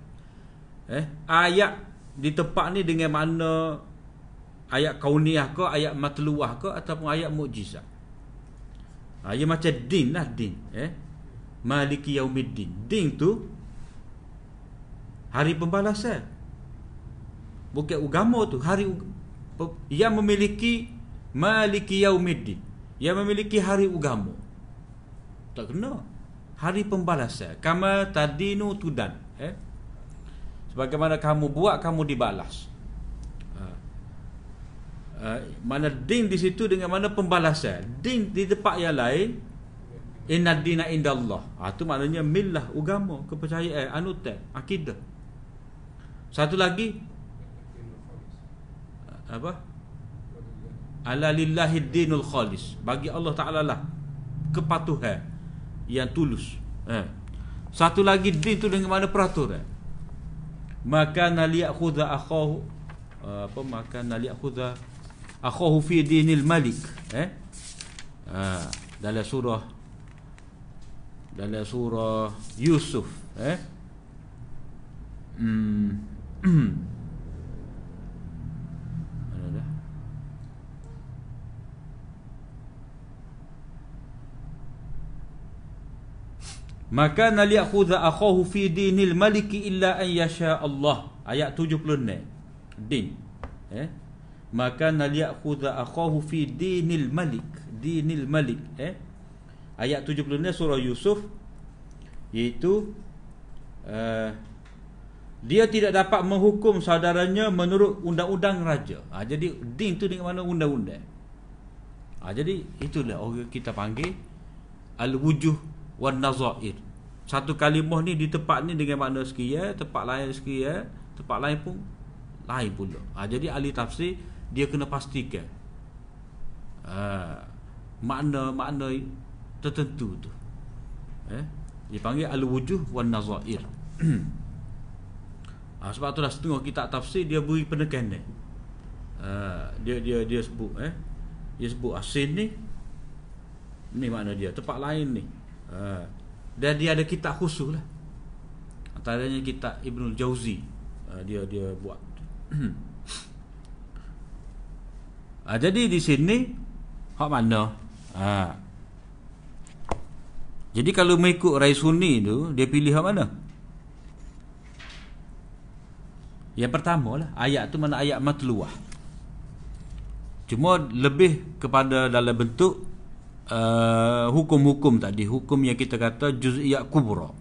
eh ayat di tempat ni dengan mana ayat kauniyah ke ayat matluah ke ataupun ayat mukjizat. Ha, ia macam din lah din eh maliki yaumiddin. Din tu hari pembalasan. Bukan agama tu hari yang memiliki maliki yaumiddin. Yang memiliki hari agama. Tak kena hari pembalasan kama tadinu tudan eh sebagaimana kamu buat kamu dibalas uh, mana din di situ dengan mana pembalasan din di tempat yang lain Inna dina indallah. Ha, itu maknanya millah, agama, kepercayaan, anutan, akidah. Satu lagi apa? Ala lillahi dinul khalis. Bagi Allah Taala lah kepatuhan yang tulus. Eh. Satu lagi din tu dengan mana peraturan. Maka nali akhudha akhahu apa maka nali akhudha akhahu fi dinil malik. Eh? Ha, dalam surah dalam surah Yusuf eh? Hmm. Maka nali akhudha akhahu fi dinil maliki illa an yasha Allah. Ayat 76 din. Eh maka nali akhudha akhahu fi dinil malik dinil malik eh ayat 76 surah Yusuf iaitu uh, dia tidak dapat menghukum saudaranya menurut undang-undang raja. Ha, jadi din tu dengan mana undang-undang. Ha, jadi itulah orang kita panggil al-wujuh wan nazair. Satu kalimah ni di tempat ni dengan makna sekian, tempat lain sekian, tempat lain pun lain pula. Ha, jadi ahli tafsir dia kena pastikan. Uh, makna-makna tertentu tu. Eh? Dipanggil al-wujuh wan nazair. Uh, sebab itulah setengah kitab tafsir dia beri penekanan uh, dia dia dia sebut eh? Dia sebut asin ni ni makna dia. Tempat lain ni. Uh, dan dia ada kitab khusus lah. Antaranya kitab Ibnul Jauzi. Uh, dia dia buat Ha, jadi di sini hak mana? Ha. Jadi kalau mengikut Rai Sunni tu, dia pilih hak mana? Yang pertama lah, ayat tu mana ayat matluah. Cuma lebih kepada dalam bentuk uh, hukum-hukum tadi, hukum yang kita kata juz'iyat kubra.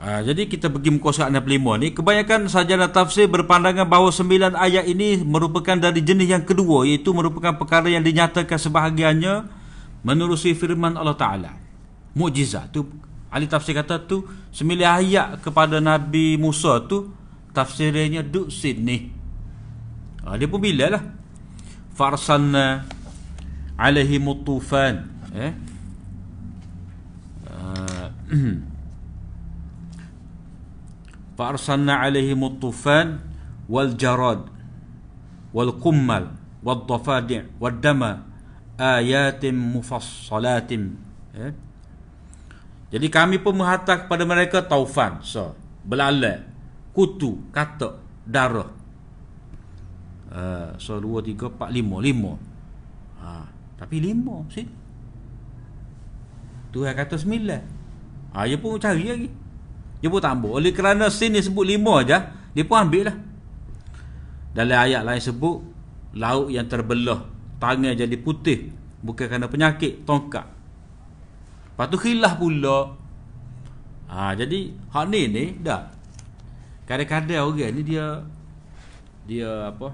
Ha, jadi kita pergi muka surat 65 ni Kebanyakan sarjana tafsir berpandangan bahawa sembilan ayat ini merupakan dari jenis yang kedua Iaitu merupakan perkara yang dinyatakan sebahagiannya Menerusi firman Allah Ta'ala. Mujizat tu Ahli tafsir kata tu Sembilan ayat kepada Nabi Musa tu Tafsirnya duk sini ha, Dia pun bila lah. Farsanna Alaihi mutufan Eh? Uh, فأرسلنا عليهم الطوفان والجراد والقمل والضفادع والدم آيات مفصلات eh? Jadi kami pun menghantar kepada mereka taufan so, Belalai Kutu Katak Darah uh, So dua, tiga, empat, lima Lima ha, Tapi lima sih. Tuhan kata sembilan ha, Dia pun cari lagi dia pun tambah Oleh kerana sin ni sebut lima aja, Dia pun ambil lah Dalam ayat lain sebut Lauk yang terbelah Tangan jadi putih Bukan kerana penyakit Tongkat. Lepas tu khilaf pula. Ha, Jadi Hak ni ni Dah. Kadang-kadang orang ni dia Dia apa?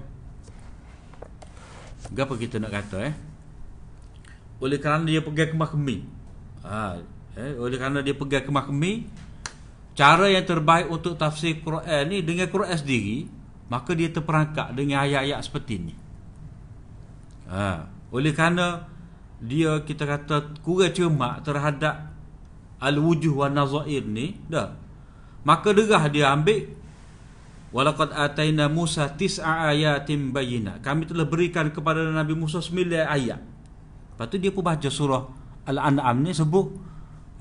Apa kita nak kata eh? Oleh kerana dia pegang kemah kemi ha, eh, Oleh kerana dia pegang kemah kemi cara yang terbaik untuk tafsir Quran ni dengan Quran sendiri maka dia terperangkap dengan ayat-ayat seperti ni. Ha. oleh kerana dia kita kata kurang cermat terhadap al-wujuh wa nazair ni dah. Maka derah dia ambil walaqad ataina Musa tis'a ayatin bayyinat kami telah berikan kepada Nabi Musa 9 ayat. Lepas tu dia pun baca surah al-an'am ni sebut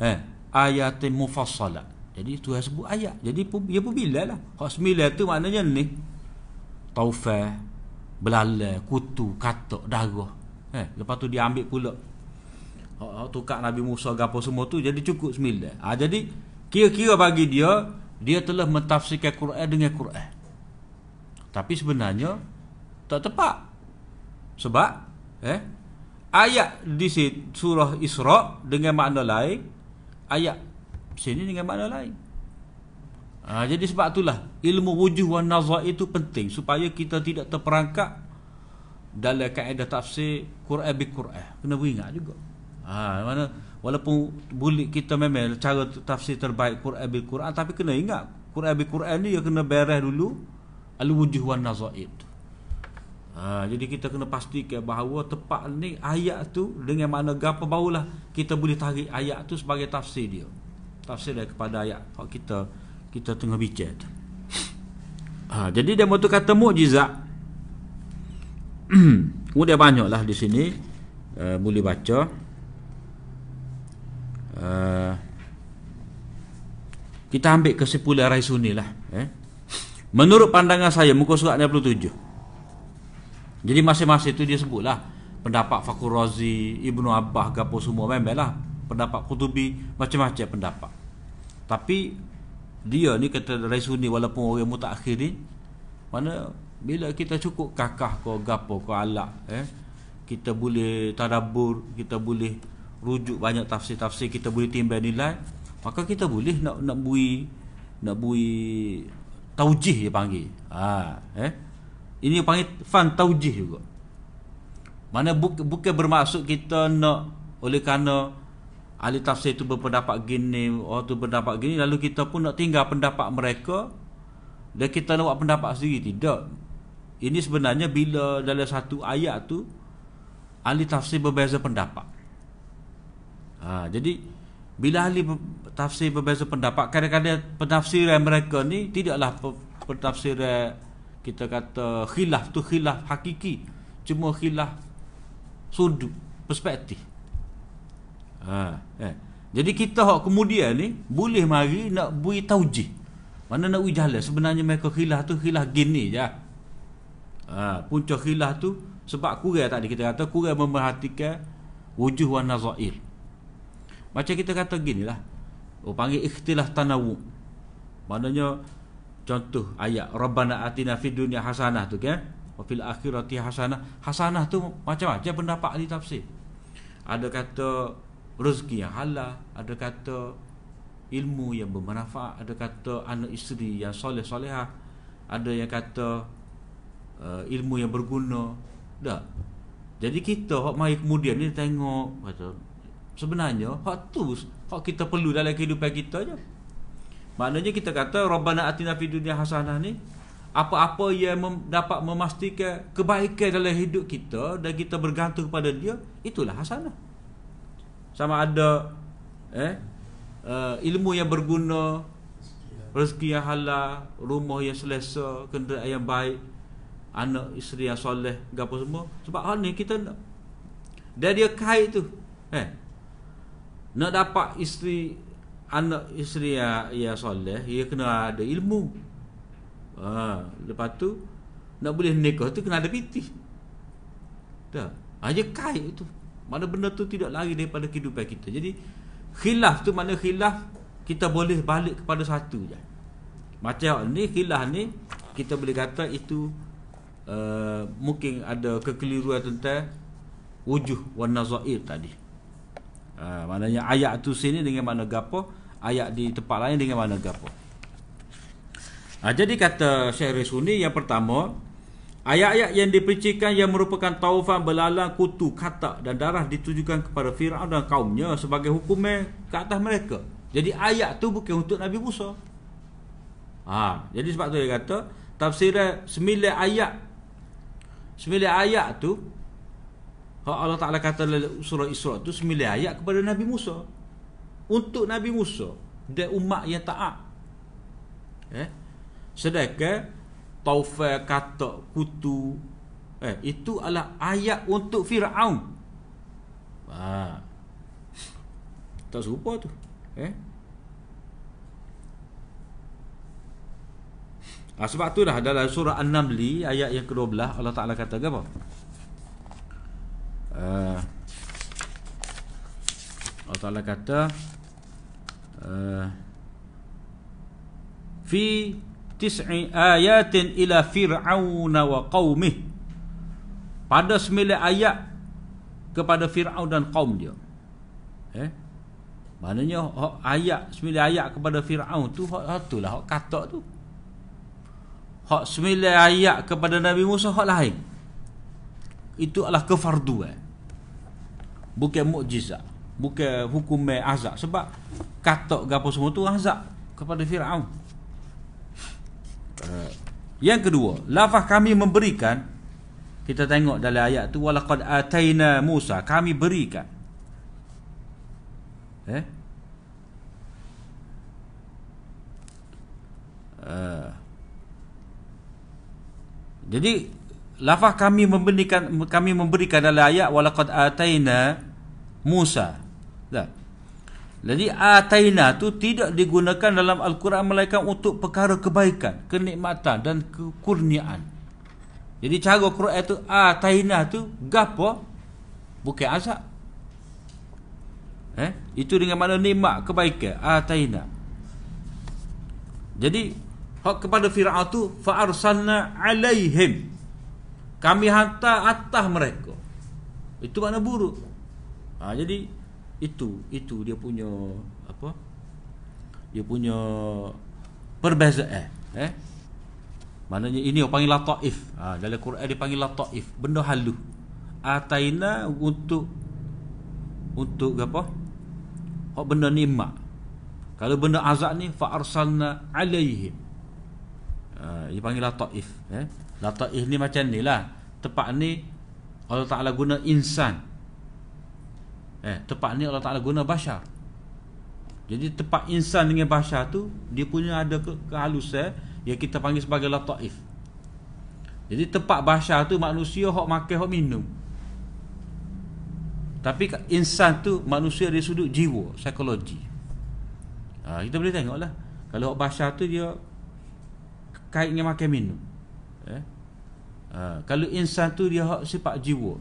eh ayatin mufassalat jadi Tuhan sebut ayat. Jadi dia pun bila lah. Sembilan tu maknanya ni. Taufah, belala, kutu, katok, darah. Eh, lepas tu dia ambil pula. Tukar Nabi Musa gapo semua tu jadi cukup sembilan. Ha, jadi kira-kira bagi dia, dia telah mentafsirkan Quran dengan Quran. Tapi sebenarnya tak tepat. Sebab eh ayat di surah Isra dengan makna lain, ayat sini dengan makna lain. Ha, jadi sebab itulah ilmu wujuh wan nazar itu penting supaya kita tidak terperangkap dalam kaedah tafsir Quran bi Quran. Kena beringat juga. Ha, mana walaupun boleh kita memang cara tafsir terbaik Quran bil Quran tapi kena ingat Quran bil Quran ni dia kena beres dulu al wujuh wan nazar itu. Ha, jadi kita kena pastikan bahawa tepat ni ayat tu dengan mana gapo barulah kita boleh tarik ayat tu sebagai tafsir dia. Tafsir kepada ayat kalau kita kita tengah bicara tu. Ha, jadi dia mahu kata mukjizat. Kemudian banyaklah di sini uh, boleh baca. Uh, kita ambil kesimpulan Raisuni lah. Eh. Menurut pandangan saya muka surat 67. Jadi masing-masing itu dia sebutlah pendapat Fakhur Razi, Ibnu Abbas, gapo semua memanglah pendapat Qutubi macam-macam pendapat. Tapi dia ni kata Raisuni walaupun orang mutakhir ni mana bila kita cukup kakah ko gapo ko alak eh kita boleh tadabbur kita boleh rujuk banyak tafsir-tafsir kita boleh timbang nilai maka kita boleh nak nak bui nak bui taujih dia panggil. Ha eh. Ini panggil fan taujih juga. Mana bukan bermaksud kita nak oleh kerana ahli tafsir itu berpendapat gini, orang tu berpendapat gini lalu kita pun nak tinggal pendapat mereka dan kita nak buat pendapat sendiri tidak. Ini sebenarnya bila dalam satu ayat tu ahli tafsir berbeza pendapat. Ha, jadi bila ahli tafsir berbeza pendapat kadang-kadang penafsiran mereka ni tidaklah penafsiran kita kata khilaf tu khilaf hakiki cuma khilaf sudut perspektif Ha, eh. Jadi kita hak kemudian ni boleh mari nak bui taujih. Mana nak bui jalan sebenarnya mereka khilaf tu khilaf gini je. Ha, punca khilaf tu sebab kurang tadi kita kata kurang memerhatikan wujuh wa nazair. Macam kita kata ginilah. Oh panggil ikhtilaf tanawu. Maknanya contoh ayat Rabbana atina fid dunya hasanah tu kan. Wa fil akhirati hasanah. Hasanah tu macam-macam pendapat ahli tafsir. Ada kata rezeki yang halal, ada kata ilmu yang bermanfaat, ada kata anak isteri yang soleh solehah, ada yang kata uh, ilmu yang berguna. Dah. Jadi kita hak mai kemudian ni tengok kata sebenarnya hak tu hak kita perlu dalam kehidupan kita je. Maknanya kita kata Rabbana atina fid dunya hasanah ni apa-apa yang mem, dapat memastikan kebaikan dalam hidup kita dan kita bergantung kepada dia itulah hasanah sama ada eh uh, ilmu yang berguna rezeki yang halal rumah yang selesa kenderaan yang baik anak isteri yang soleh gapo semua. Sebab hal ni kita nak dia dia kait tu eh. Nak dapat isteri anak isteri yang, yang soleh ia kena ada ilmu. Ha, lepas tu nak boleh nikah tu kena ada piti. Dah aja kait tu mana benda tu tidak lari daripada kehidupan kita. Jadi khilaf tu mana khilaf Kita boleh balik kepada satu je. Macam ni khilaf ni Kita boleh kata itu uh, Mungkin ada kekeliruan tentang Wujuh warna zair tadi. Uh, Maknanya ayat tu sini dengan mana gapo Ayat di tempat lain dengan mana gapo. Uh, Jadi kata Syekh Resuni yang pertama Ayat-ayat yang dipercikan yang merupakan taufan belalang kutu, katak dan darah ditujukan kepada Fir'aun dan kaumnya sebagai hukumnya ke atas mereka. Jadi ayat tu bukan untuk Nabi Musa. Ha, jadi sebab tu dia kata tafsir sembilan ayat sembilan ayat tu Allah Taala kata dalam surah Isra tu sembilan ayat kepada Nabi Musa. Untuk Nabi Musa dan umat yang taat. Eh? Sedangkan taufal kata kutu eh itu adalah ayat untuk Firaun. Ha. Tak serupa tu. Eh? Ha, sebab tu dah dalam surah An-Naml ayat yang ke-12 Allah Taala kata apa? Uh, Allah Taala kata uh, fi tis'i ayatin ila fir'auna wa qaumih pada sembilan ayat kepada Fir'aun dan kaum dia eh Maknanya ayat sembilan ayat kepada Firaun tu hak satulah hak kata tu. Hak sembilan ayat kepada Nabi Musa hak lain. Itu adalah kefarduan. Bukan mukjizat. Bukan hukum azab sebab kata gapo semua tu azab kepada Firaun. Uh, yang kedua, lafaz kami memberikan kita tengok dalam ayat tu walaqad ataina Musa kami berikan. Eh? Uh, jadi lafaz kami memberikan kami memberikan dalam ayat walaqad ataina Musa. Dah jadi ataina tu tidak digunakan dalam al-Quran melainkan untuk perkara kebaikan kenikmatan dan kekurniaan jadi cara Quran tu ataina tu gapo bukan azab Eh? Itu dengan mana nikmat kebaikan ataina. Jadi hak kepada Firaun tu fa arsalna alaihim. Kami hantar atas mereka. Itu makna buruk. Ha, jadi itu itu dia punya apa? Dia punya perbezaan eh. Maknanya ini orang panggil lataif. Ha, dalam Quran dia panggil lataif, benda halus. Ataina untuk untuk apa? hak benda nikmat kalau benda azab ni fa arsalna alaihim uh, dia panggil lataif eh lataif ni macam ni lah tepat ni Allah Taala guna insan eh tepat ni Allah Taala guna bashar jadi tepat insan dengan bashar tu dia punya ada ke kehalusan yang kita panggil sebagai lataif jadi tepat bashar tu manusia hak makan hak minum tapi insan tu manusia dari sudut jiwa, psikologi. Ha, kita boleh tengoklah. Kalau bashar tu dia kait dengan makan minum. Eh? Ha, kalau insan tu dia hak sifat jiwa.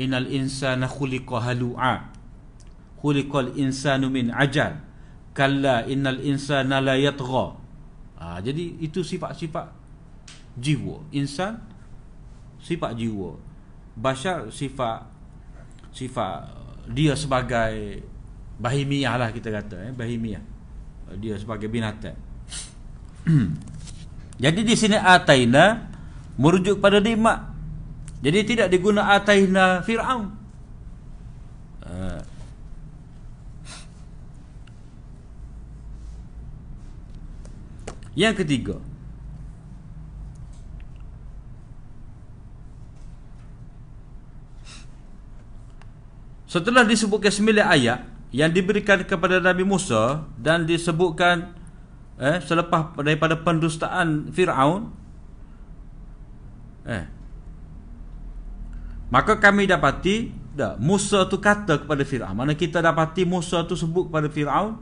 Innal insana khuliqa halu'a. Khuliqal insanu min ajal. Kalla innal insana la yatgha. Ha, jadi itu sifat-sifat jiwa. Insan sifat jiwa. Bashar sifat sifat dia sebagai bahimiah lah kita kata eh bahimiah dia sebagai binatang jadi di sini ataina merujuk pada nikmat jadi tidak diguna ataina fir'aun uh. yang ketiga Setelah disebutkan sembilan ayat yang diberikan kepada Nabi Musa dan disebutkan eh selepas daripada pendustaan Firaun eh maka kami dapati dah Musa tu kata kepada Firaun. Mana kita dapati Musa tu sebut kepada Firaun?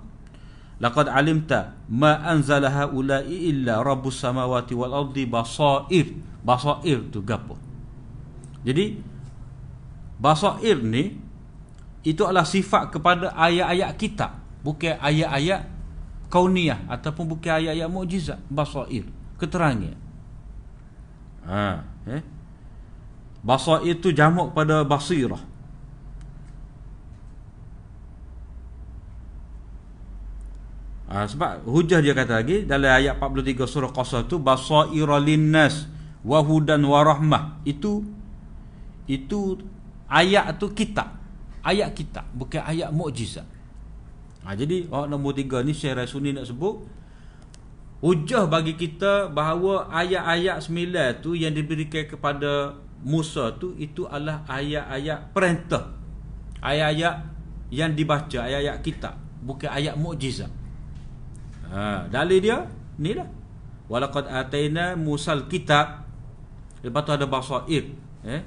Laqad alimta ma anzala haula'i illa rabbus samawati wal ardi basair. Basair tu gapo? Jadi basair ni itu adalah sifat kepada ayat-ayat kitab bukan ayat-ayat kauniyah ataupun bukan ayat-ayat mukjizat. Basair. Keterangan. Ha eh basair itu jamak pada basirah. Ha, sebab hujah dia kata lagi dalam ayat 43 surah qasas tu basaira linnas wa hudan wa rahmah. Itu itu ayat tu kitab. Ayat kitab bukan ayat mukjizat. Ha, jadi orang nombor tiga ni Syekh Rasuni nak sebut hujah bagi kita bahawa ayat-ayat sembilan tu yang diberikan kepada Musa tu itu adalah ayat-ayat perintah. Ayat-ayat yang dibaca, ayat-ayat kitab, bukan ayat mukjizat. Ha, dalil dia ni lah. Walaqad ataina Musal kitab. Lepas tu ada basair, eh?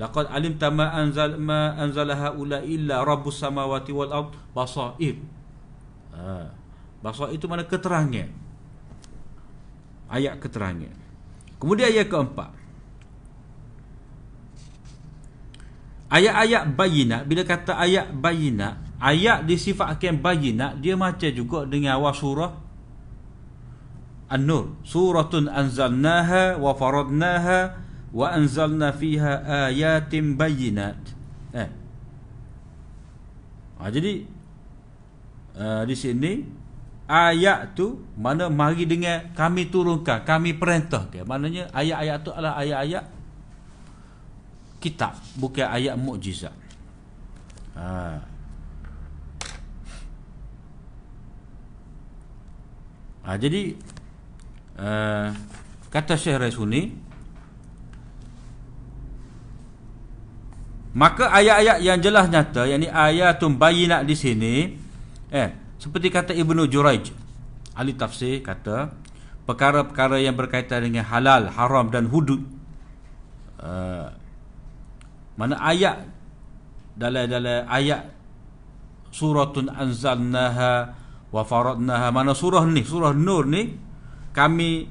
laqad alimta ma anzal ma anzalaha ula illa rabbus samawati wal ard basair ha basair itu mana keterangan ayat keterangan kemudian ayat keempat ayat-ayat bayina bila kata ayat bayina ayat disifatkan bayina dia macam juga dengan awal surah An-Nur. Suratun anzalnaha wa faradnaha wa anzalna fiha ayatin bayyinat eh. Ha, jadi uh, di sini ayat tu mana mari dengan kami turunkan, kami perintahkan. Maknanya ayat-ayat tu adalah ayat-ayat kitab, bukan ayat mukjizat. Ha. Ha, jadi uh, kata Syekh Raisuni maka ayat-ayat yang jelas nyata yakni ayatun bayinat di sini eh seperti kata Ibnu Juraij ahli tafsir kata perkara-perkara yang berkaitan dengan halal, haram dan hudud uh, mana ayat dalam dalam ayat suratun anzalnaha wa faradnaha. Mana surah ni surah nur ni kami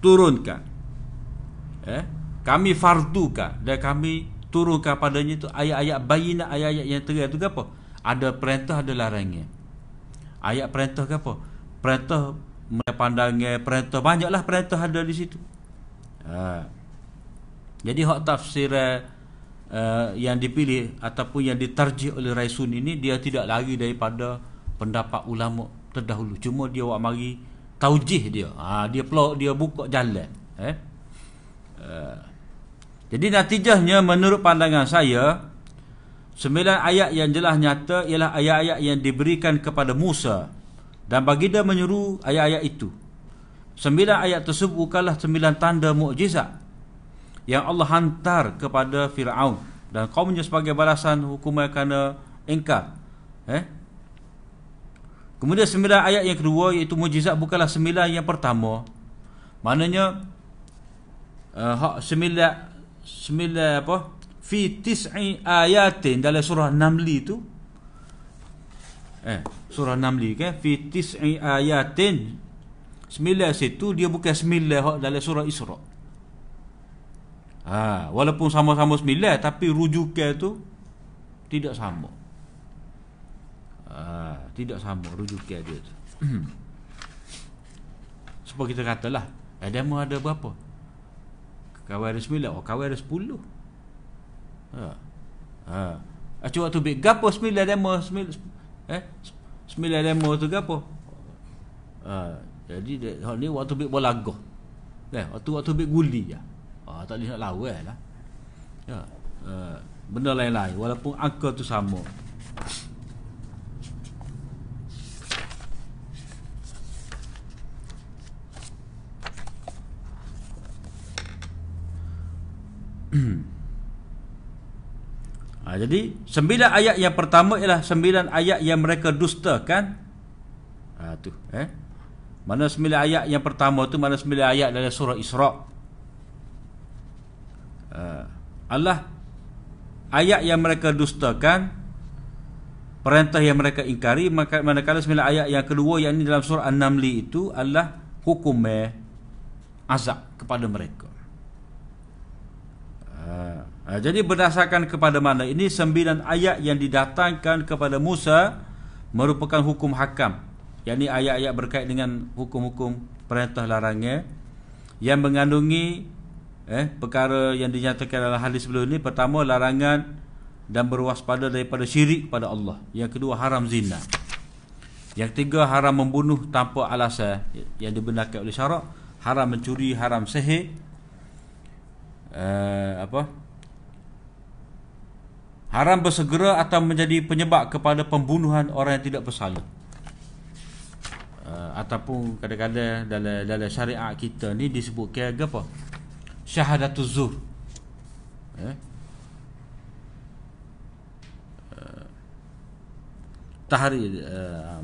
turunkan. Eh kami fardukan dan kami turunkan padanya itu ayat-ayat bayinah ayat-ayat yang terang. Itu apa? Ada perintah ada larangan. Ayat perintah ke apa? Perintah pandangnya perintah. Banyaklah perintah ada di situ. Ha. Jadi hak tafsir uh, yang dipilih ataupun yang ditarjih oleh Raisun ini dia tidak lagi daripada pendapat ulama terdahulu. Cuma dia buat mari taujih dia. Ha, dia pelak dia buka jalan eh. Uh, jadi natijahnya menurut pandangan saya sembilan ayat yang jelas nyata ialah ayat-ayat yang diberikan kepada Musa dan baginda menyuruh ayat-ayat itu. Sembilan ayat tersebut bukanlah sembilan tanda mukjizat yang Allah hantar kepada Firaun dan kaumnya sebagai balasan hukuman kerana engkar. Eh? Kemudian sembilan ayat yang kedua iaitu mujizat bukanlah sembilan yang pertama. Maknanya uh, sembilan sembilan apa? Fi tis'i ayatin dalam surah Namli itu. Eh, surah Namli kan? Fi tis'i ayatin. Sembilan situ dia bukan sembilan dalam surah Isra'. Ha, walaupun sama-sama sembilan tapi rujukan tu tidak sama. Ha, tidak sama rujukan dia tu. Sebab kita katalah, Adam ada berapa? Kawan ada sembilan, oh kawan ada sepuluh. Ha. Ha. Acuk waktu big gapo sembilan demo sembilan eh sembilan demo tu gapo? Ha. Jadi hal ni waktu big bola gah. Eh, waktu waktu big guli ya. Ah, tak boleh nak lawan lah. Ya. Uh, benda lain-lain walaupun angka tu sama. ha, jadi sembilan ayat yang pertama ialah sembilan ayat yang mereka dustakan. Ha tu, eh. Mana sembilan ayat yang pertama tu mana sembilan ayat dalam surah Isra' uh, Allah ayat yang mereka dustakan perintah yang mereka ingkari maka manakala sembilan ayat yang kedua yang ini dalam surah An-Naml itu Allah hukum azab kepada mereka. Uh, jadi berdasarkan kepada mana ini sembilan ayat yang didatangkan kepada Musa merupakan hukum hakam. Yang ini ayat-ayat berkait dengan hukum-hukum perintah larangnya yang mengandungi eh perkara yang dinyatakan dalam hadis sebelum ini pertama larangan dan berwaspada daripada syirik pada Allah. Yang kedua haram zina. Yang ketiga haram membunuh tanpa alasan yang dibenarkan oleh syarak. Haram mencuri haram sihir. Uh, apa? Haram bersegera atau menjadi penyebab kepada pembunuhan orang yang tidak bersalah. Uh, ataupun kadang-kadang dalam dalam syariat kita ni disebutkan apa syahadatul zur eh? Uh, tahri uh,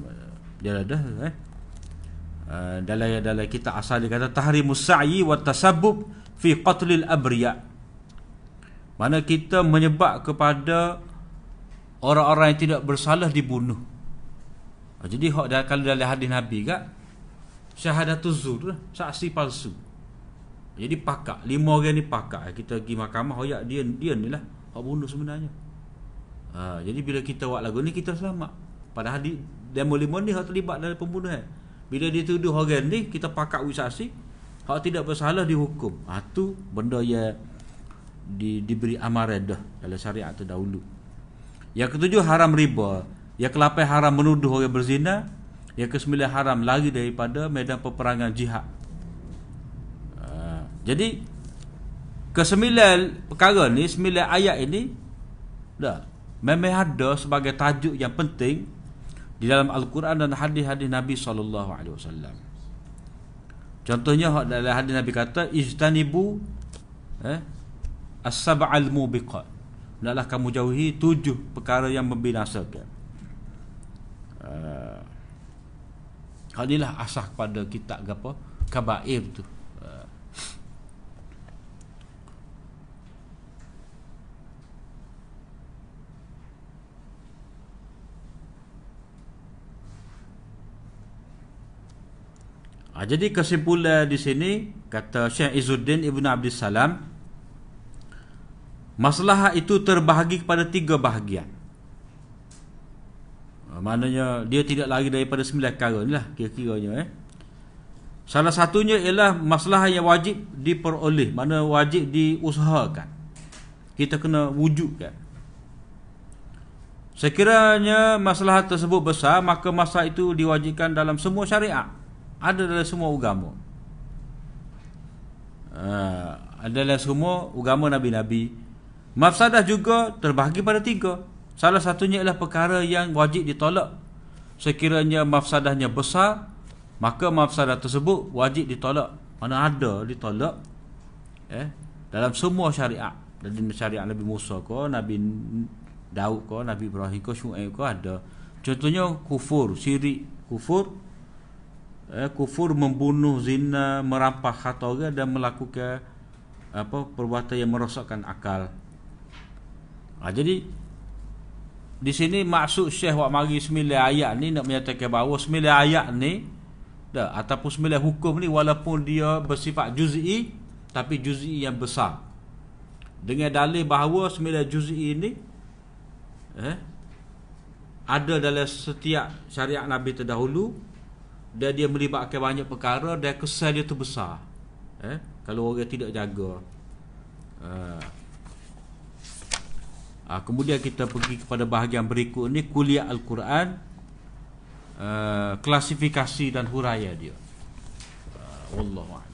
dia ada eh? uh, dalam dalam kita asal dia kata tahrimus sa'i wa tasabbub fi qatlil abriya mana kita menyebab kepada orang-orang yang tidak bersalah dibunuh jadi hak kalau dalam hadis nabi gak syahadatul zur saksi palsu jadi pakak Lima orang ni pakak Kita pergi mahkamah ya dia dia ni lah. Hak bunuh sebenarnya. Ha, Jadi bila kita buat lagu ni Kita selamat. Padahal di Demo lima ni Hak terlibat dalam pembunuhan. Bila dia tuduh orang ni Kita pakak wisasi Hak tidak bersalah dihukum. Ha, tu benda yang di, Diberi amaran dah Dalam syariat terdahulu. Yang ketujuh haram riba. Yang ke-8 haram menuduh orang berzina. Yang ke-9 haram lari daripada medan peperangan jihad. Uh, jadi ke-9 perkara ni, 9 ayat ini dah memang ada sebagai tajuk yang penting di dalam Al-Quran dan hadis-hadis Nabi sallallahu alaihi wasallam. Contohnya dalam hadis Nabi kata ijtanibu eh as-sab'al mubiqat. Hendaklah kamu jauhi tujuh perkara yang membinasakan. Uh, inilah asah kepada kitab apa kabair tu uh. Ha, jadi kesimpulan di sini kata Syekh Izzuddin Ibn Abdul Salam masalah itu terbahagi kepada tiga bahagian. Ha, maknanya dia tidak lagi daripada sembilan perkara inilah kira-kiranya eh. Salah satunya ialah masalah yang wajib diperoleh, mana wajib diusahakan. Kita kena wujudkan. Sekiranya masalah tersebut besar, maka masalah itu diwajibkan dalam semua syariat. Ada dalam semua agama. Uh, ada dalam semua agama Nabi-Nabi. Mafsadah juga terbahagi pada tiga. Salah satunya ialah perkara yang wajib ditolak. Sekiranya mafsadahnya besar, maka mafsadah tersebut wajib ditolak. Mana ada ditolak eh dalam semua syariat. Dalam syariat Nabi Musa ko, Nabi Daud ko, Nabi Ibrahim ko, Syuaib ko ada. Contohnya kufur, syirik, kufur eh, kufur membunuh zina merampas harta orang dan melakukan apa perbuatan yang merosakkan akal. Ha, jadi di sini maksud Syekh Wak Mari sembilan ayat ni nak menyatakan bahawa sembilan ayat ni dah ataupun sembilan hukum ni walaupun dia bersifat juz'i tapi juz'i yang besar. Dengan dalil bahawa sembilan juz'i ini eh ada dalam setiap syariat Nabi terdahulu dan dia melibatkan banyak perkara dan kesan dia tu besar. Eh kalau orang tidak jaga. Uh, Ha, kemudian kita pergi kepada bahagian berikut ni kuliah Al-Quran uh, klasifikasi dan huraya dia. Uh, wallahu.